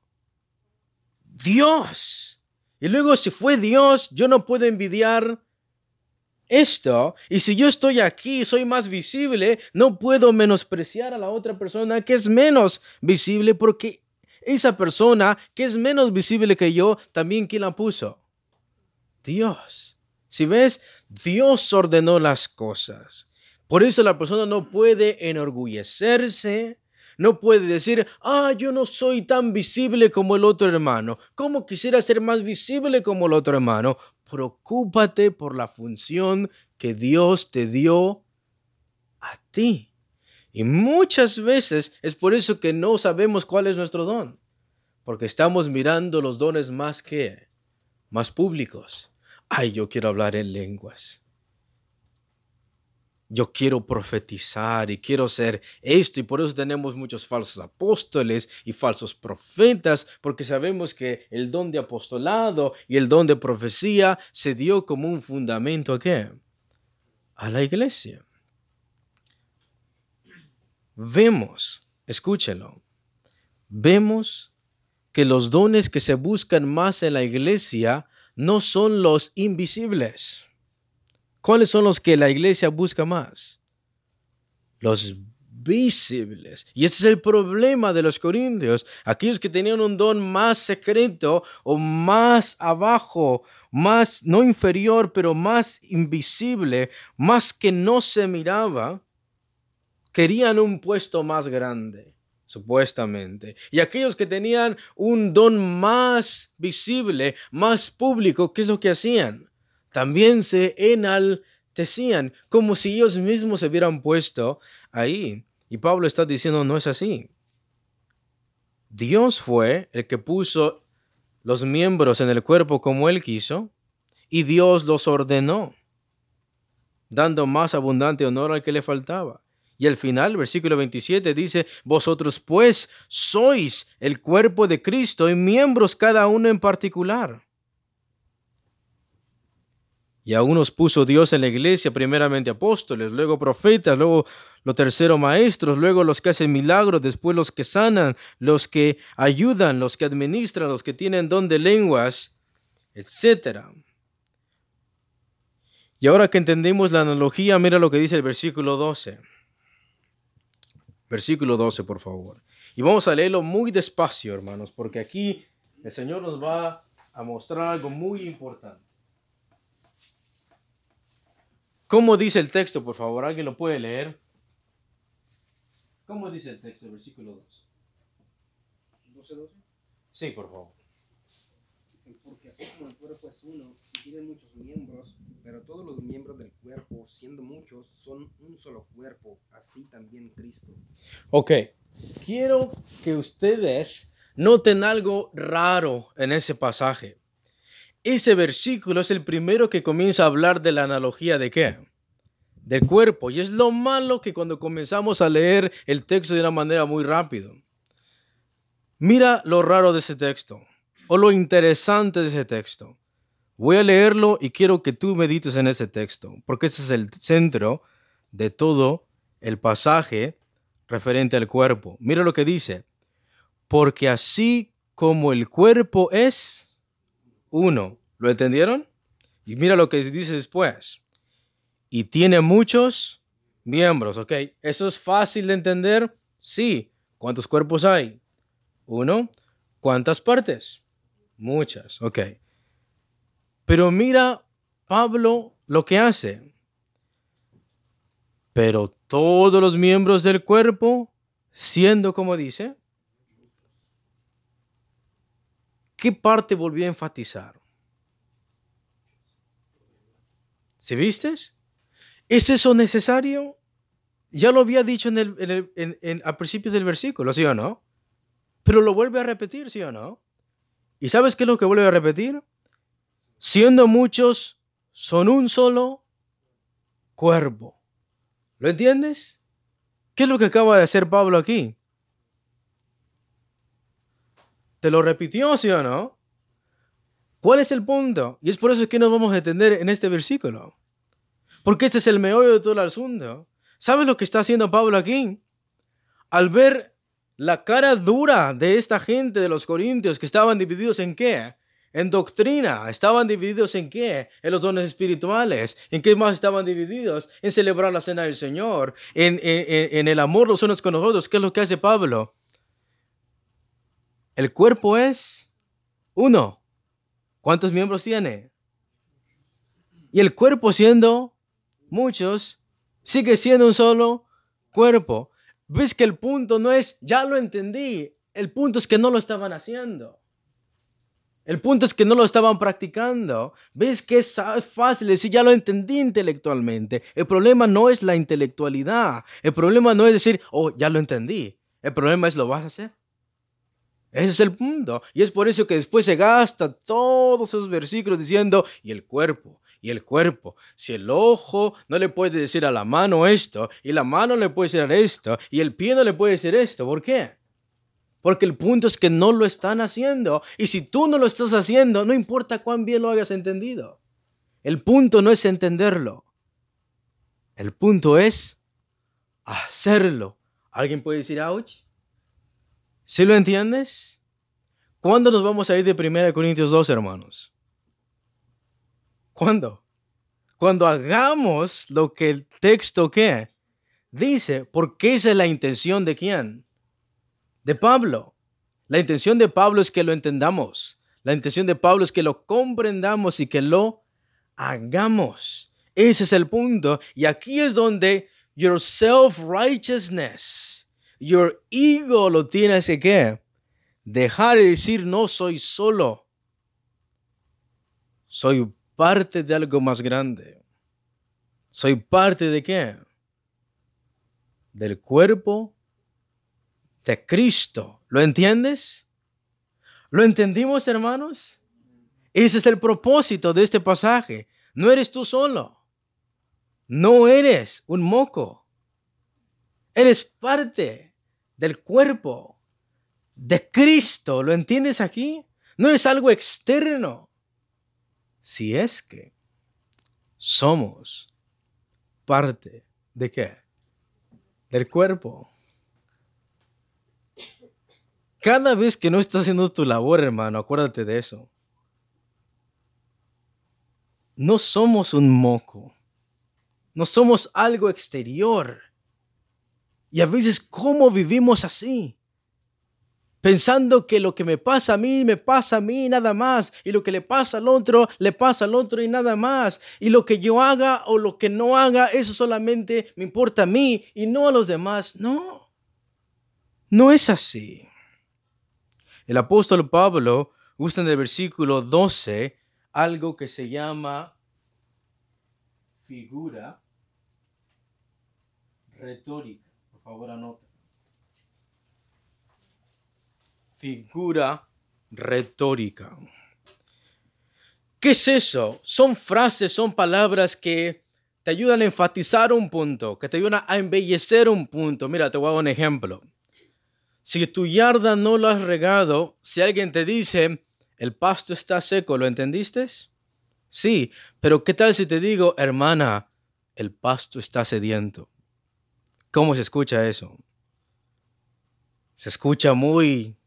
Dios. Y luego si fue Dios, yo no puedo envidiar esto. Y si yo estoy aquí, soy más visible, no puedo menospreciar a la otra persona que es menos visible porque esa persona que es menos visible que yo, también quién la puso? Dios. Si ves, Dios ordenó las cosas. Por eso la persona no puede enorgullecerse, no puede decir, ah, yo no soy tan visible como el otro hermano. ¿Cómo quisiera ser más visible como el otro hermano? Preocúpate por la función que Dios te dio a ti. Y muchas veces es por eso que no sabemos cuál es nuestro don. Porque estamos mirando los dones más que, más públicos. Ay, yo quiero hablar en lenguas yo quiero profetizar y quiero ser esto y por eso tenemos muchos falsos apóstoles y falsos profetas porque sabemos que el don de apostolado y el don de profecía se dio como un fundamento a qué? A la iglesia. Vemos, escúchelo, vemos que los dones que se buscan más en la iglesia no son los invisibles ¿Cuáles son los que la iglesia busca más? Los visibles. Y ese es el problema de los corintios. Aquellos que tenían un don más secreto o más abajo, más, no inferior, pero más invisible, más que no se miraba, querían un puesto más grande, supuestamente. Y aquellos que tenían un don más visible, más público, ¿qué es lo que hacían? También se enaltecían, como si ellos mismos se hubieran puesto ahí. Y Pablo está diciendo, no es así. Dios fue el que puso los miembros en el cuerpo como Él quiso, y Dios los ordenó, dando más abundante honor al que le faltaba. Y al final, versículo 27 dice, vosotros pues sois el cuerpo de Cristo y miembros cada uno en particular. Y a unos puso Dios en la iglesia, primeramente apóstoles, luego profetas, luego los terceros maestros, luego los que hacen milagros, después los que sanan, los que ayudan, los que administran, los que tienen don de lenguas, etc. Y ahora que entendimos la analogía, mira lo que dice el versículo 12. Versículo 12, por favor. Y vamos a leerlo muy despacio, hermanos, porque aquí el Señor nos va a mostrar algo muy importante. ¿Cómo dice el texto, por favor? ¿Alguien lo puede leer? ¿Cómo dice el texto, versículo 2? 12, 12. Sí, por favor.
porque así como el cuerpo es uno y tiene muchos miembros, pero todos los miembros del cuerpo, siendo muchos, son un solo cuerpo, así también Cristo.
Ok, quiero que ustedes noten algo raro en ese pasaje. Ese versículo es el primero que comienza a hablar de la analogía de qué? Del cuerpo. Y es lo malo que cuando comenzamos a leer el texto de una manera muy rápido. Mira lo raro de ese texto o lo interesante de ese texto. Voy a leerlo y quiero que tú medites en ese texto, porque ese es el centro de todo el pasaje referente al cuerpo. Mira lo que dice. Porque así como el cuerpo es uno. ¿Lo entendieron? Y mira lo que dice después. Y tiene muchos miembros, ¿ok? ¿Eso es fácil de entender? Sí. ¿Cuántos cuerpos hay? Uno. ¿Cuántas partes? Muchas, ok. Pero mira Pablo lo que hace. Pero todos los miembros del cuerpo, siendo como dice, ¿qué parte volvió a enfatizar? ¿Se vistes? ¿Es eso necesario? Ya lo había dicho en el, en al principio del versículo, ¿sí o no? Pero lo vuelve a repetir, ¿sí o no? ¿Y sabes qué es lo que vuelve a repetir? Siendo muchos, son un solo cuerpo. ¿Lo entiendes? ¿Qué es lo que acaba de hacer Pablo aquí? ¿Te lo repitió, sí o no? ¿Cuál es el punto? Y es por eso que nos vamos a entender en este versículo. Porque este es el meollo de todo el asunto. ¿Sabes lo que está haciendo Pablo aquí? Al ver la cara dura de esta gente de los corintios que estaban divididos en qué? En doctrina. ¿Estaban divididos en qué? En los dones espirituales. ¿En qué más estaban divididos? En celebrar la cena del Señor. En, en el amor los unos con los otros. ¿Qué es lo que hace Pablo? El cuerpo es uno. ¿Cuántos miembros tiene? Y el cuerpo siendo muchos, sigue siendo un solo cuerpo. Ves que el punto no es, ya lo entendí, el punto es que no lo estaban haciendo. El punto es que no lo estaban practicando. ¿Ves que es fácil decir, ya lo entendí intelectualmente? El problema no es la intelectualidad. El problema no es decir, oh, ya lo entendí. El problema es, ¿lo vas a hacer? Ese es el punto. Y es por eso que después se gasta todos esos versículos diciendo, y el cuerpo, y el cuerpo. Si el ojo no le puede decir a la mano esto, y la mano le puede decir esto, y el pie no le puede decir esto, ¿por qué? Porque el punto es que no lo están haciendo. Y si tú no lo estás haciendo, no importa cuán bien lo hayas entendido. El punto no es entenderlo. El punto es hacerlo. ¿Alguien puede decir ouch? ¿Sí lo entiendes? ¿Cuándo nos vamos a ir de 1 Corintios 2, hermanos? ¿Cuándo? Cuando hagamos lo que el texto dice, porque esa es la intención de quién? De Pablo. La intención de Pablo es que lo entendamos. La intención de Pablo es que lo comprendamos y que lo hagamos. Ese es el punto. Y aquí es donde your self-righteousness, your ego lo tienes que ¿qué? dejar de decir no soy solo. Soy parte de algo más grande. Soy parte de qué? Del cuerpo de Cristo. ¿Lo entiendes? ¿Lo entendimos, hermanos? Ese es el propósito de este pasaje. No eres tú solo. No eres un moco. Eres parte del cuerpo de Cristo. ¿Lo entiendes aquí? No eres algo externo si es que somos parte de qué? Del cuerpo. Cada vez que no estás haciendo tu labor, hermano, acuérdate de eso. No somos un moco. No somos algo exterior. Y a veces, ¿cómo vivimos así? pensando que lo que me pasa a mí, me pasa a mí nada más, y lo que le pasa al otro, le pasa al otro y nada más, y lo que yo haga o lo que no haga, eso solamente me importa a mí y no a los demás. No, no es así. El apóstol Pablo usa en el versículo 12 algo que se llama figura retórica. Favor, anota figura retórica. ¿Qué es eso? Son frases, son palabras que te ayudan a enfatizar un punto, que te ayudan a embellecer un punto. Mira, te voy a dar un ejemplo. Si tu yarda no lo has regado, si alguien te dice, el pasto está seco, ¿lo entendiste? Sí, pero ¿qué tal si te digo, hermana, el pasto está sediento? ¿Cómo se escucha eso? Se escucha muy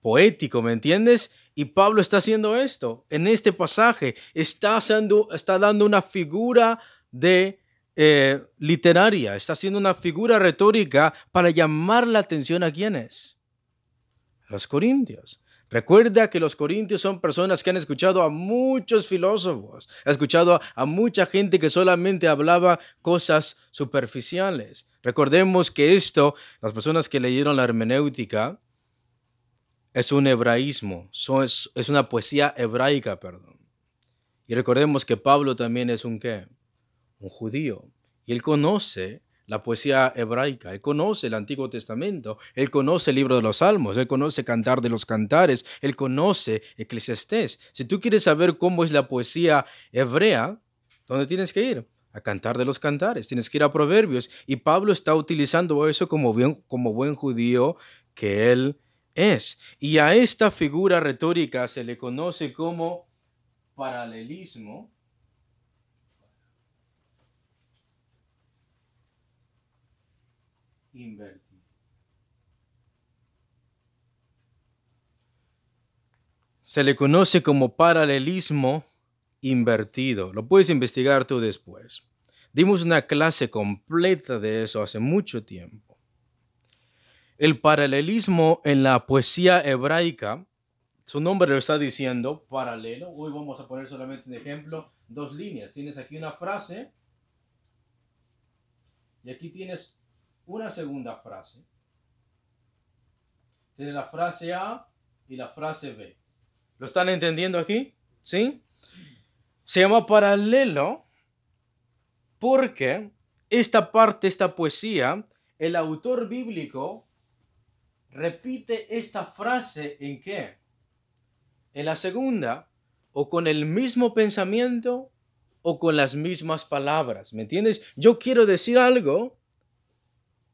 poético, ¿me entiendes? Y Pablo está haciendo esto en este pasaje. Está, está dando una figura de eh, literaria, está haciendo una figura retórica para llamar la atención a quienes? Los corintios. Recuerda que los corintios son personas que han escuchado a muchos filósofos, ha escuchado a mucha gente que solamente hablaba cosas superficiales. Recordemos que esto, las personas que leyeron la hermenéutica, es un hebraísmo, es, es una poesía hebraica, perdón. Y recordemos que Pablo también es un qué? Un judío. Y él conoce la poesía hebraica, él conoce el Antiguo Testamento, él conoce el libro de los Salmos, él conoce Cantar de los Cantares, él conoce Eclesiastés. Si tú quieres saber cómo es la poesía hebrea, ¿dónde tienes que ir? A Cantar de los Cantares, tienes que ir a Proverbios. Y Pablo está utilizando eso como, como buen judío que él es. Y a esta figura retórica se le conoce como paralelismo invertido. Se le conoce como paralelismo invertido. Lo puedes investigar tú después. Dimos una clase completa de eso hace mucho tiempo. El paralelismo en la poesía hebraica, su nombre lo está diciendo, paralelo. Hoy vamos a poner solamente un ejemplo, dos líneas. Tienes aquí una frase y aquí tienes una segunda frase. Tiene la frase A y la frase B. ¿Lo están entendiendo aquí? ¿Sí? Se llama paralelo porque esta parte, esta poesía, el autor bíblico repite esta frase en qué? En la segunda, o con el mismo pensamiento o con las mismas palabras. ¿Me entiendes? Yo quiero decir algo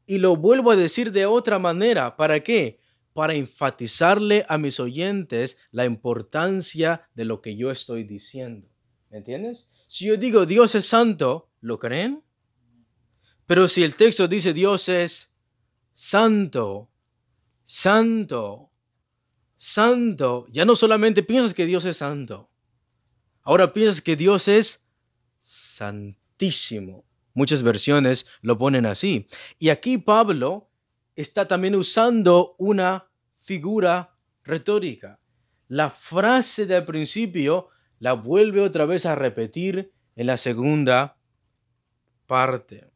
y lo vuelvo a decir de otra manera. ¿Para qué? Para enfatizarle a mis oyentes la importancia de lo que yo estoy diciendo. ¿Me entiendes? Si yo digo Dios es santo, ¿lo creen? Pero si el texto dice Dios es santo, santo, santo, ya no solamente piensas que Dios es santo, ahora piensas que Dios es santísimo. Muchas versiones lo ponen así. Y aquí Pablo está también usando una figura retórica. La frase del principio la vuelve otra vez a repetir en la segunda parte.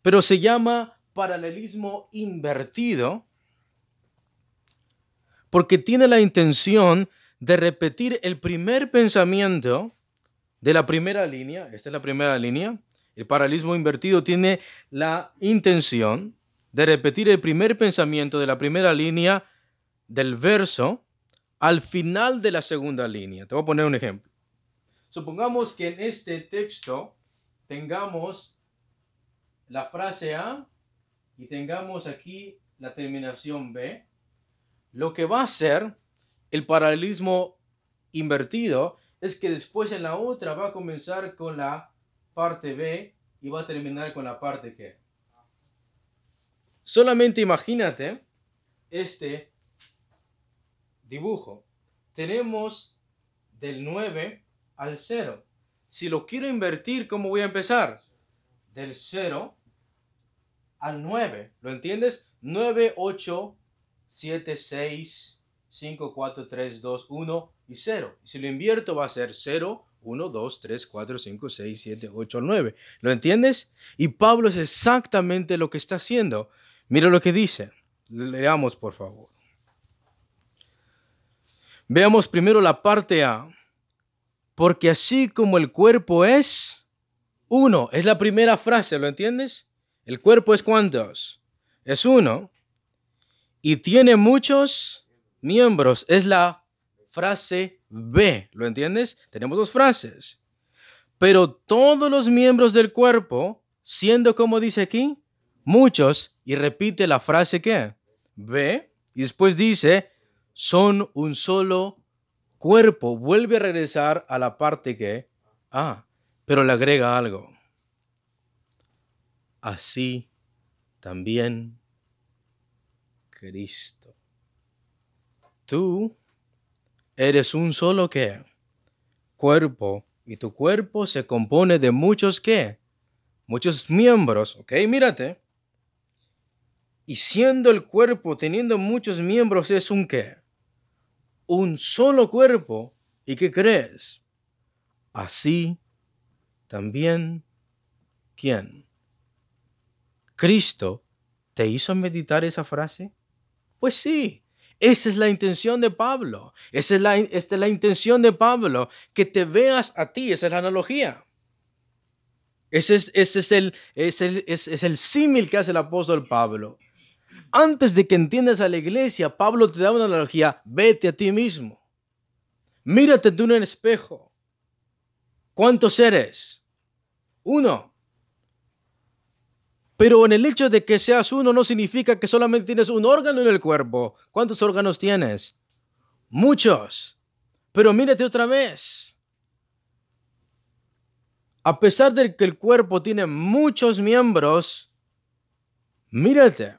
Pero se llama paralelismo invertido porque tiene la intención de repetir el primer pensamiento de la primera línea, esta es la primera línea, el paralelismo invertido tiene la intención de repetir el primer pensamiento de la primera línea del verso al final de la segunda línea. Te voy a poner un ejemplo. Supongamos que en este texto tengamos la frase A y tengamos aquí la terminación B. Lo que va a ser el paralelismo invertido es que después en la otra va a comenzar con la parte B y va a terminar con la parte que. Solamente imagínate este dibujo. Tenemos del 9 al 0. Si lo quiero invertir, ¿cómo voy a empezar? Del 0 al 9. ¿Lo entiendes? 9, 8, 7, 6, 5, 4, 3, 2, 1 y 0. Y si lo invierto va a ser 0, 1, 2, 3, 4, 5, 6, 7, 8, 9. ¿Lo entiendes? Y Pablo es exactamente lo que está haciendo. Mira lo que dice. Leamos, por favor. Veamos primero la parte A. Porque así como el cuerpo es uno, es la primera frase, ¿lo entiendes? El cuerpo es cuántos? Es uno. Y tiene muchos miembros. Es la frase B. ¿Lo entiendes? Tenemos dos frases. Pero todos los miembros del cuerpo, siendo como dice aquí, muchos, y repite la frase que B, y después dice, son un solo cuerpo. Vuelve a regresar a la parte que A, pero le agrega algo. Así también Cristo. Tú eres un solo qué? Cuerpo. Y tu cuerpo se compone de muchos qué? muchos miembros, ¿ok? Mírate. Y siendo el cuerpo, teniendo muchos miembros, es un qué? Un solo cuerpo. ¿Y qué crees? Así también, ¿quién? Cristo te hizo meditar esa frase. Pues sí, esa es la intención de Pablo. Esa es la, esta es la intención de Pablo, que te veas a ti, esa es la analogía. Ese es, ese es el, es es, es el símil que hace el apóstol Pablo. Antes de que entiendas a la iglesia, Pablo te da una analogía, vete a ti mismo. Mírate tú en el espejo. ¿Cuántos eres? Uno. Pero en el hecho de que seas uno no significa que solamente tienes un órgano en el cuerpo. ¿Cuántos órganos tienes? Muchos. Pero mírate otra vez. A pesar de que el cuerpo tiene muchos miembros, mírate.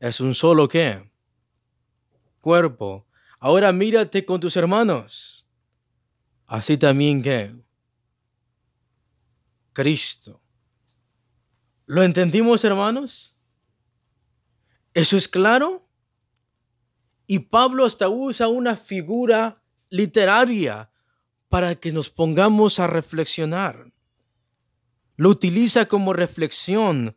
Es un solo qué? Cuerpo. Ahora mírate con tus hermanos. Así también que Cristo. ¿Lo entendimos, hermanos? ¿Eso es claro? Y Pablo hasta usa una figura literaria para que nos pongamos a reflexionar. Lo utiliza como reflexión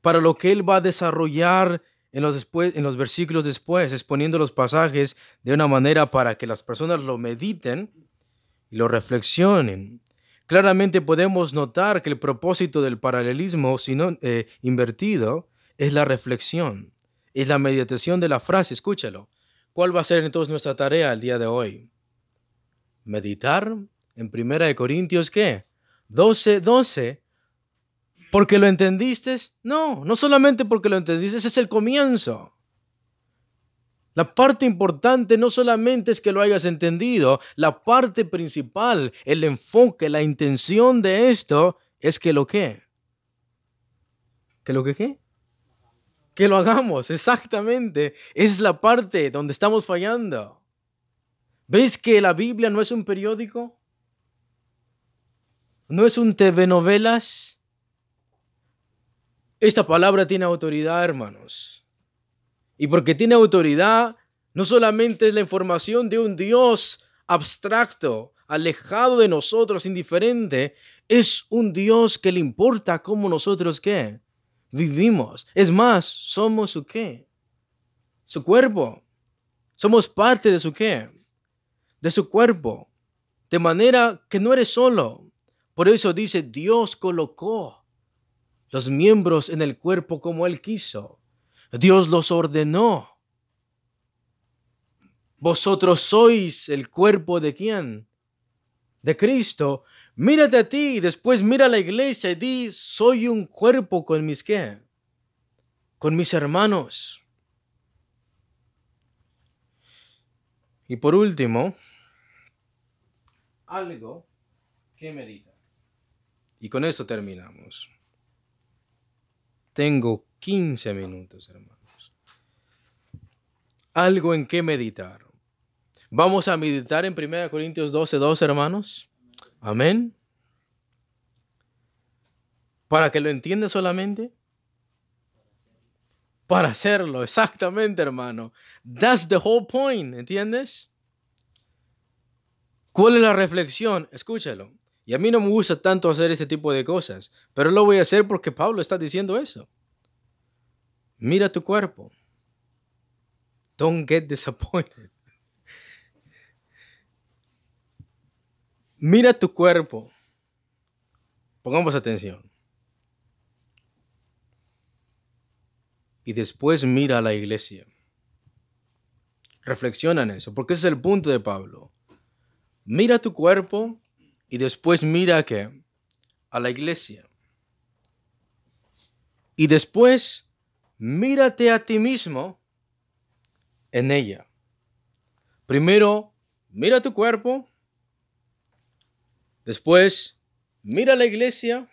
para lo que él va a desarrollar en los, después, en los versículos después, exponiendo los pasajes de una manera para que las personas lo mediten y lo reflexionen. Claramente podemos notar que el propósito del paralelismo eh, invertido es la reflexión, es la meditación de la frase. Escúchalo. ¿Cuál va a ser entonces nuestra tarea el día de hoy? Meditar en Primera de Corintios, ¿qué? 12, 12 ¿Porque lo entendiste? No, no solamente porque lo entendiste, ese es el comienzo. La parte importante no solamente es que lo hayas entendido, la parte principal, el enfoque, la intención de esto es que lo que. ¿Que lo que qué? Que lo hagamos, exactamente. Es la parte donde estamos fallando. ¿Ves que la Biblia no es un periódico? ¿No es un TV novelas? Esta palabra tiene autoridad, hermanos. Y porque tiene autoridad, no solamente es la información de un Dios abstracto, alejado de nosotros, indiferente, es un Dios que le importa cómo nosotros qué vivimos. Es más, somos su qué? Su cuerpo. Somos parte de su qué? De su cuerpo. De manera que no eres solo. Por eso dice, Dios colocó los miembros en el cuerpo como Él quiso. Dios los ordenó. Vosotros sois el cuerpo de quién? De Cristo. Mírate a ti después mira a la iglesia y di, soy un cuerpo con mis qué? Con mis hermanos. Y por último, algo que medita. Y con eso terminamos. Tengo 15 minutos, hermanos. Algo en qué meditar. Vamos a meditar en 1 Corintios 12, 2, hermanos. Amén. Para que lo entienda solamente. Para hacerlo, exactamente, hermano. That's the whole point, ¿entiendes? ¿Cuál es la reflexión? Escúchalo. Y a mí no me gusta tanto hacer ese tipo de cosas, pero lo voy a hacer porque Pablo está diciendo eso. Mira tu cuerpo. Don't get disappointed. Mira tu cuerpo. Pongamos atención. Y después mira a la iglesia. Reflexiona en eso, porque ese es el punto de Pablo. Mira tu cuerpo y después mira que a la iglesia. Y después mírate a ti mismo en ella. Primero, mira tu cuerpo. Después, mira la iglesia.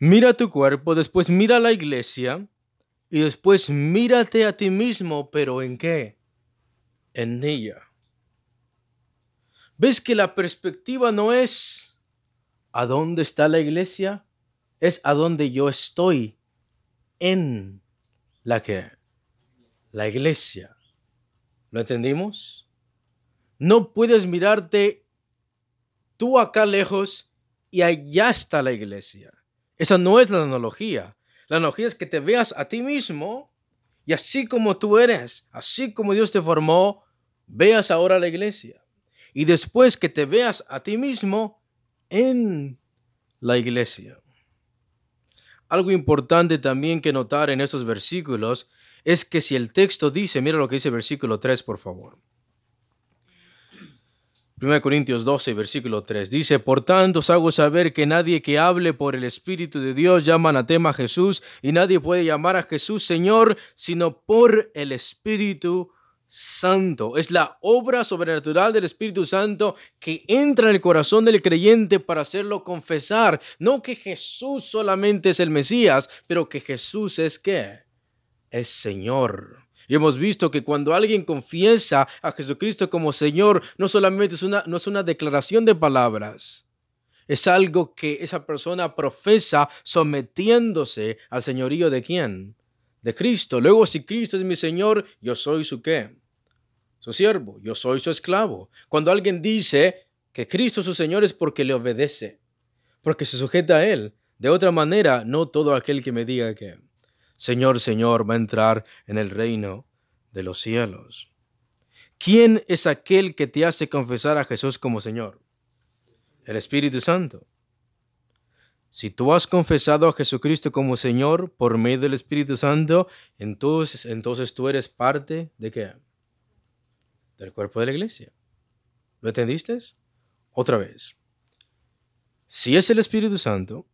Mira tu cuerpo, después mira la iglesia y después mírate a ti mismo, pero ¿en qué? En ella. ¿Ves que la perspectiva no es a dónde está la iglesia? Es a dónde yo estoy en la que la iglesia. ¿Lo entendimos? No puedes mirarte tú acá lejos y allá está la iglesia. Esa no es la analogía. La analogía es que te veas a ti mismo y así como tú eres, así como Dios te formó, veas ahora la iglesia. Y después que te veas a ti mismo en la iglesia. Algo importante también que notar en estos versículos es que si el texto dice, mira lo que dice el versículo 3, por favor. 1 Corintios 12, versículo 3. Dice, Por tanto os hago saber que nadie que hable por el Espíritu de Dios llama anatema a Jesús, y nadie puede llamar a Jesús Señor, sino por el Espíritu Santo. Es la obra sobrenatural del Espíritu Santo que entra en el corazón del creyente para hacerlo confesar. No que Jesús solamente es el Mesías, pero que Jesús es qué? Es Señor. Y hemos visto que cuando alguien confiesa a Jesucristo como Señor, no solamente es una, no es una declaración de palabras, es algo que esa persona profesa sometiéndose al señorío de quién? De Cristo. Luego, si Cristo es mi Señor, yo soy su qué? Su siervo, yo soy su esclavo. Cuando alguien dice que Cristo es su Señor es porque le obedece, porque se sujeta a Él. De otra manera, no todo aquel que me diga que Señor, Señor, va a entrar en el reino de los cielos. ¿Quién es aquel que te hace confesar a Jesús como Señor? El Espíritu Santo. Si tú has confesado a Jesucristo como Señor por medio del Espíritu Santo, entonces, entonces tú eres parte de qué? Del cuerpo de la iglesia. ¿Lo entendiste? Otra vez. Si es el Espíritu Santo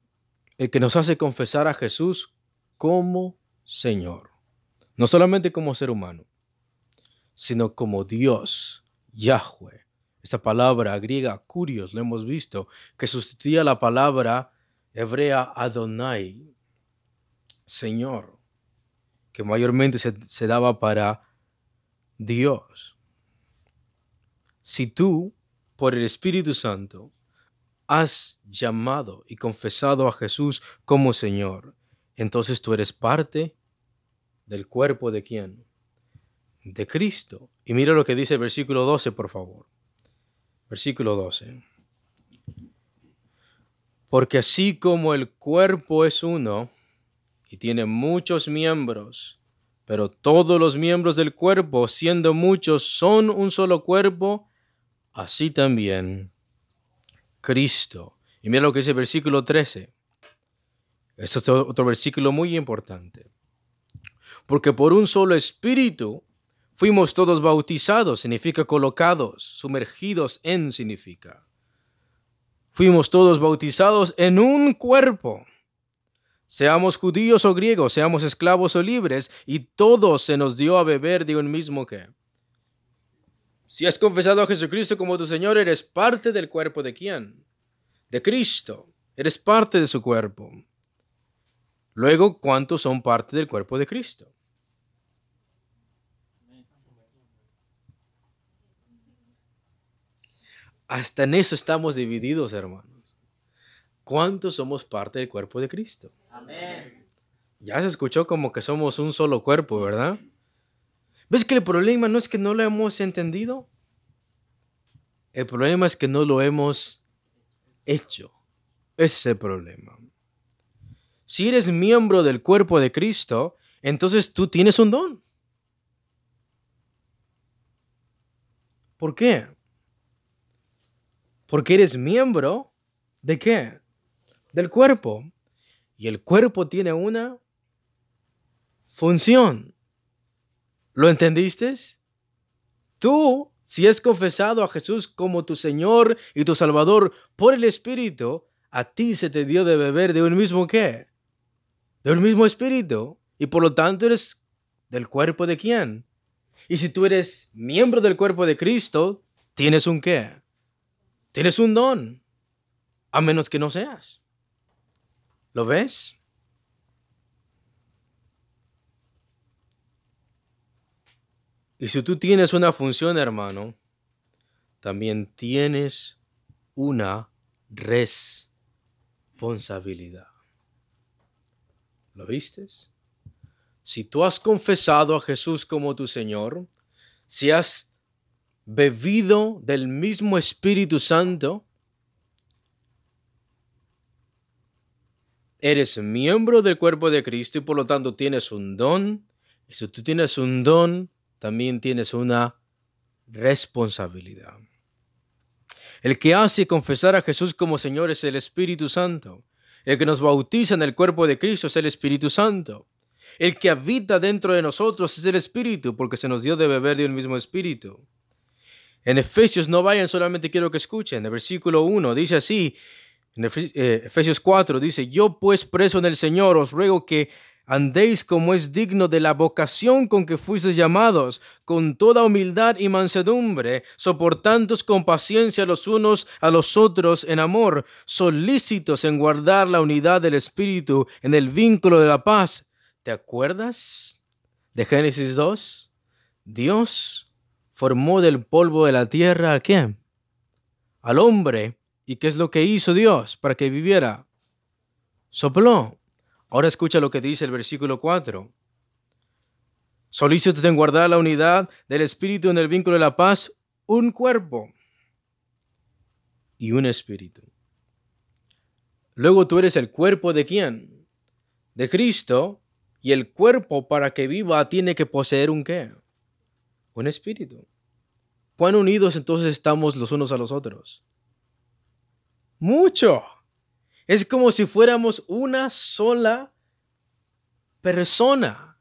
el que nos hace confesar a Jesús como Señor. No solamente como ser humano, sino como Dios, Yahweh. Esta palabra griega, curios, lo hemos visto, que sustituía la palabra hebrea Adonai, Señor, que mayormente se daba para Dios. Si tú, por el Espíritu Santo, has llamado y confesado a Jesús como Señor, entonces tú eres parte del cuerpo de quién? De Cristo. Y mira lo que dice el versículo 12, por favor. Versículo 12. Porque así como el cuerpo es uno y tiene muchos miembros, pero todos los miembros del cuerpo, siendo muchos, son un solo cuerpo, así también Cristo. Y mira lo que dice el versículo 13. Este es otro versículo muy importante. Porque por un solo espíritu fuimos todos bautizados, significa colocados, sumergidos en significa. Fuimos todos bautizados en un cuerpo. Seamos judíos o griegos, seamos esclavos o libres, y todos se nos dio a beber de un mismo que. Si has confesado a Jesucristo como tu Señor, eres parte del cuerpo de quién? De Cristo. Eres parte de su cuerpo. Luego, ¿cuántos son parte del cuerpo de Cristo? Hasta en eso estamos divididos, hermanos. ¿Cuántos somos parte del cuerpo de Cristo? Amén. Ya se escuchó como que somos un solo cuerpo, ¿verdad? ¿Ves que el problema no es que no lo hemos entendido? El problema es que no lo hemos hecho. Ese es el problema. Si eres miembro del cuerpo de Cristo, entonces tú tienes un don. ¿Por qué? Porque eres miembro de qué? Del cuerpo. Y el cuerpo tiene una función. ¿Lo entendiste? Tú, si has confesado a Jesús como tu Señor y tu Salvador por el Espíritu, a ti se te dio de beber de un mismo qué? Del mismo espíritu y por lo tanto eres del cuerpo de quién. Y si tú eres miembro del cuerpo de Cristo, tienes un qué? Tienes un don, a menos que no seas. ¿Lo ves? Y si tú tienes una función, hermano, también tienes una responsabilidad. ¿Lo vistes? Si tú has confesado a Jesús como tu Señor, si has bebido del mismo Espíritu Santo, eres miembro del cuerpo de Cristo y por lo tanto tienes un don. Y si tú tienes un don, también tienes una responsabilidad. El que hace confesar a Jesús como Señor es el Espíritu Santo. El que nos bautiza en el cuerpo de Cristo es el Espíritu Santo. El que habita dentro de nosotros es el Espíritu, porque se nos dio de beber de un mismo Espíritu. En Efesios no vayan, solamente quiero que escuchen. El versículo 1 dice así, en eh, Efesios 4 dice, yo pues preso en el Señor os ruego que andéis como es digno de la vocación con que fuisteis llamados, con toda humildad y mansedumbre, soportándoos con paciencia los unos a los otros en amor, solícitos en guardar la unidad del Espíritu en el vínculo de la paz. ¿Te acuerdas de Génesis 2? Dios formó del polvo de la tierra a quién? Al hombre. ¿Y qué es lo que hizo Dios para que viviera? Sopló Ahora escucha lo que dice el versículo 4. Solícito en guardar la unidad del Espíritu en el vínculo de la paz, un cuerpo y un espíritu. Luego tú eres el cuerpo de quién? De Cristo. Y el cuerpo para que viva tiene que poseer un qué? Un espíritu. ¿Cuán unidos entonces estamos los unos a los otros? Mucho. Es como si fuéramos una sola persona.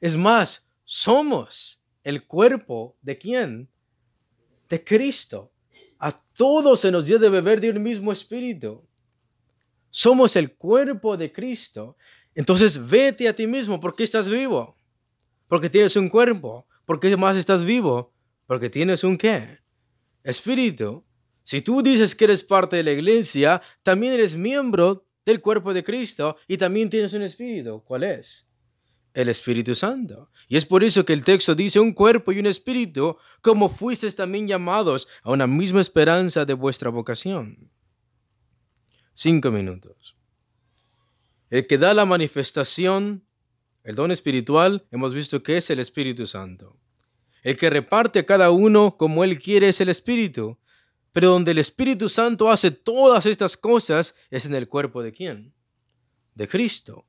Es más, somos el cuerpo de quién? De Cristo. A todos se nos dio de beber de un mismo espíritu. Somos el cuerpo de Cristo. Entonces vete a ti mismo. ¿Por qué estás vivo? Porque tienes un cuerpo. ¿Por qué más estás vivo? Porque tienes un qué? Espíritu. Si tú dices que eres parte de la iglesia, también eres miembro del cuerpo de Cristo y también tienes un espíritu. ¿Cuál es? El Espíritu Santo. Y es por eso que el texto dice un cuerpo y un espíritu, como fuisteis también llamados a una misma esperanza de vuestra vocación. Cinco minutos. El que da la manifestación, el don espiritual, hemos visto que es el Espíritu Santo. El que reparte a cada uno como él quiere es el Espíritu. Pero donde el Espíritu Santo hace todas estas cosas es en el cuerpo de quién? De Cristo.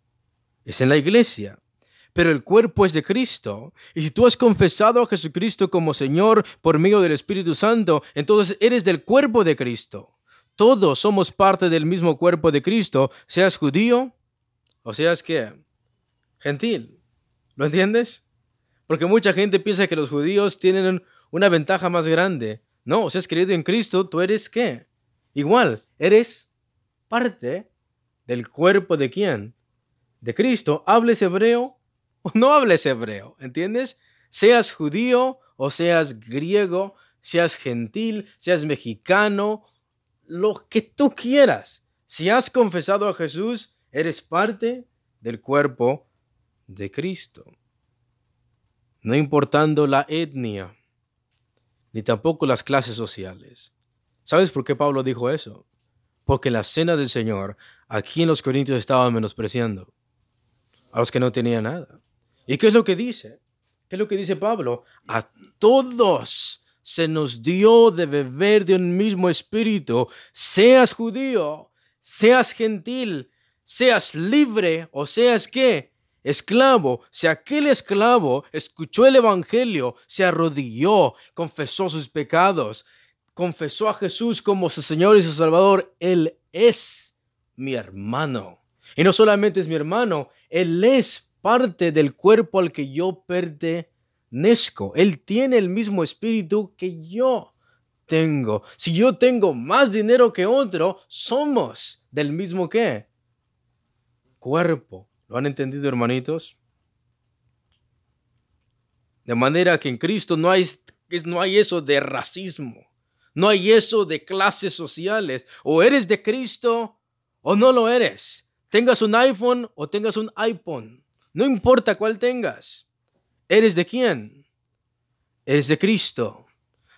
Es en la iglesia. Pero el cuerpo es de Cristo. Y si tú has confesado a Jesucristo como Señor por medio del Espíritu Santo, entonces eres del cuerpo de Cristo. Todos somos parte del mismo cuerpo de Cristo, seas judío o seas qué? Gentil. ¿Lo entiendes? Porque mucha gente piensa que los judíos tienen una ventaja más grande no, si has creído en Cristo, tú eres qué? Igual, eres parte del cuerpo de quién? De Cristo. Hables hebreo o no hables hebreo, ¿entiendes? Seas judío o seas griego, seas gentil, seas mexicano, lo que tú quieras. Si has confesado a Jesús, eres parte del cuerpo de Cristo. No importando la etnia, ni tampoco las clases sociales. ¿Sabes por qué Pablo dijo eso? Porque en la cena del Señor, aquí en los Corintios estaban menospreciando a los que no tenían nada. ¿Y qué es lo que dice? ¿Qué es lo que dice Pablo? A todos se nos dio de beber de un mismo espíritu, seas judío, seas gentil, seas libre o seas qué, esclavo, si aquel esclavo escuchó el Evangelio, se arrodilló, confesó sus pecados, confesó a Jesús como su Señor y su Salvador, Él es mi hermano. Y no solamente es mi hermano, Él es parte del cuerpo al que yo pertenezco. Él tiene el mismo espíritu que yo tengo. Si yo tengo más dinero que otro, somos del mismo qué? Cuerpo. ¿Lo han entendido, hermanitos? De manera que en Cristo no hay, no hay eso de racismo, no hay eso de clases sociales. O eres de Cristo o no lo eres. Tengas un iPhone o tengas un iPhone. No importa cuál tengas. ¿Eres de quién? Eres de Cristo.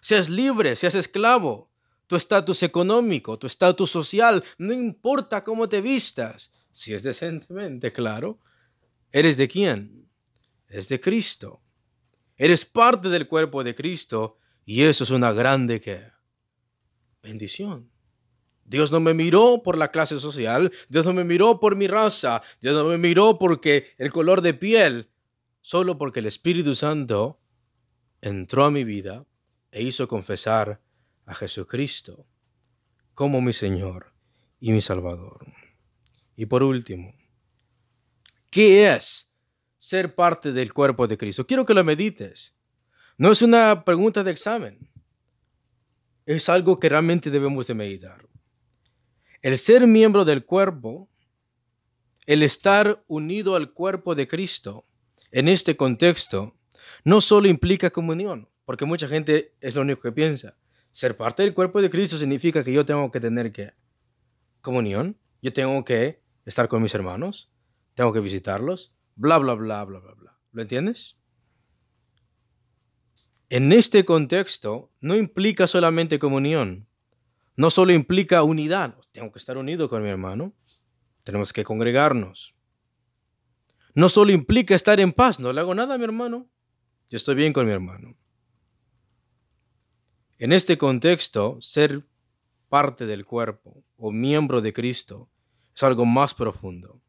Seas libre, seas esclavo. Tu estatus económico, tu estatus social, no importa cómo te vistas. Si es decentemente, claro. ¿Eres de quién? Eres de Cristo. Eres parte del cuerpo de Cristo y eso es una grande bendición. Dios no me miró por la clase social, Dios no me miró por mi raza, Dios no me miró porque el color de piel, solo porque el Espíritu Santo entró a mi vida e hizo confesar a Jesucristo como mi Señor y mi Salvador. Y por último, ¿qué es ser parte del cuerpo de Cristo? Quiero que lo medites. No es una pregunta de examen. Es algo que realmente debemos de meditar. El ser miembro del cuerpo, el estar unido al cuerpo de Cristo, en este contexto, no solo implica comunión, porque mucha gente es lo único que piensa. Ser parte del cuerpo de Cristo significa que yo tengo que tener que comunión, yo tengo que estar con mis hermanos, tengo que visitarlos, bla, bla, bla, bla, bla, bla. ¿Lo entiendes? En este contexto no implica solamente comunión, no solo implica unidad, tengo que estar unido con mi hermano, tenemos que congregarnos. No solo implica estar en paz, no le hago nada a mi hermano, yo estoy bien con mi hermano. En este contexto, ser parte del cuerpo o miembro de Cristo es algo más profundo,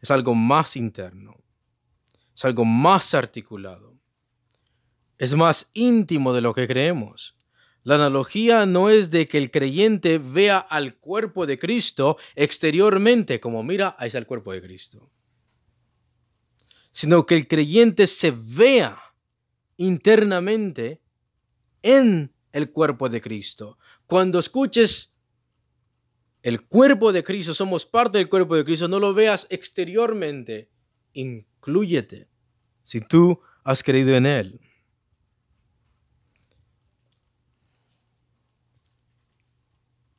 es algo más interno, es algo más articulado, es más íntimo de lo que creemos. La analogía no es de que el creyente vea al cuerpo de Cristo exteriormente, como mira, ahí está el cuerpo de Cristo, sino que el creyente se vea internamente en el cuerpo de Cristo. Cuando escuches el cuerpo de Cristo, somos parte del cuerpo de Cristo, no lo veas exteriormente, incluyete si tú has creído en Él.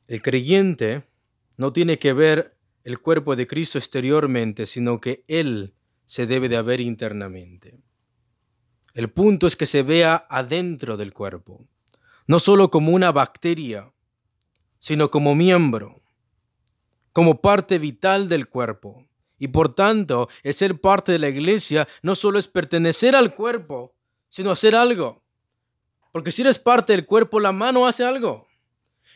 El creyente no tiene que ver el cuerpo de Cristo exteriormente, sino que Él se debe de ver internamente. El punto es que se vea adentro del cuerpo, no solo como una bacteria, sino como miembro, como parte vital del cuerpo. Y por tanto, el ser parte de la iglesia no solo es pertenecer al cuerpo, sino hacer algo. Porque si eres parte del cuerpo, la mano hace algo.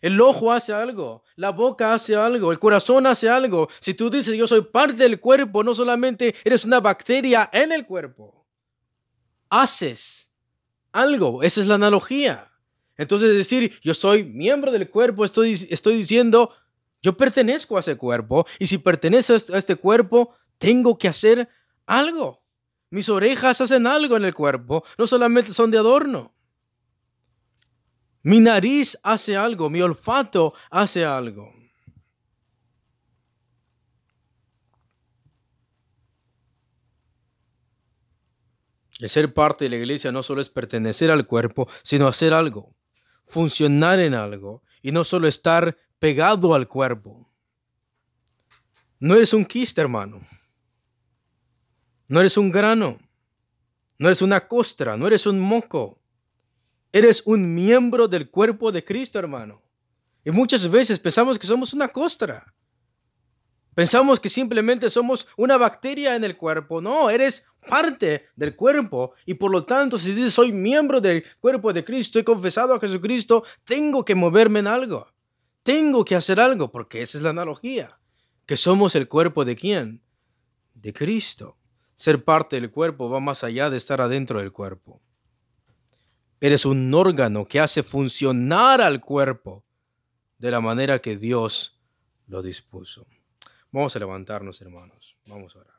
El ojo hace algo, la boca hace algo, el corazón hace algo. Si tú dices yo soy parte del cuerpo, no solamente eres una bacteria en el cuerpo, haces algo. Esa es la analogía. Entonces decir, yo soy miembro del cuerpo, estoy, estoy diciendo, yo pertenezco a ese cuerpo y si pertenezco a este cuerpo, tengo que hacer algo. Mis orejas hacen algo en el cuerpo, no solamente son de adorno. Mi nariz hace algo, mi olfato hace algo. El ser parte de la iglesia no solo es pertenecer al cuerpo, sino hacer algo, funcionar en algo y no solo estar pegado al cuerpo. No eres un quiste, hermano. No eres un grano. No eres una costra. No eres un moco. Eres un miembro del cuerpo de Cristo, hermano. Y muchas veces pensamos que somos una costra. Pensamos que simplemente somos una bacteria en el cuerpo. No, eres parte del cuerpo y por lo tanto si dices soy miembro del cuerpo de Cristo, he confesado a Jesucristo, tengo que moverme en algo. Tengo que hacer algo porque esa es la analogía. Que somos el cuerpo de quién? De Cristo. Ser parte del cuerpo va más allá de estar adentro del cuerpo. Eres un órgano que hace funcionar al cuerpo de la manera que Dios lo dispuso. Vamos a levantarnos, hermanos. Vamos a orar.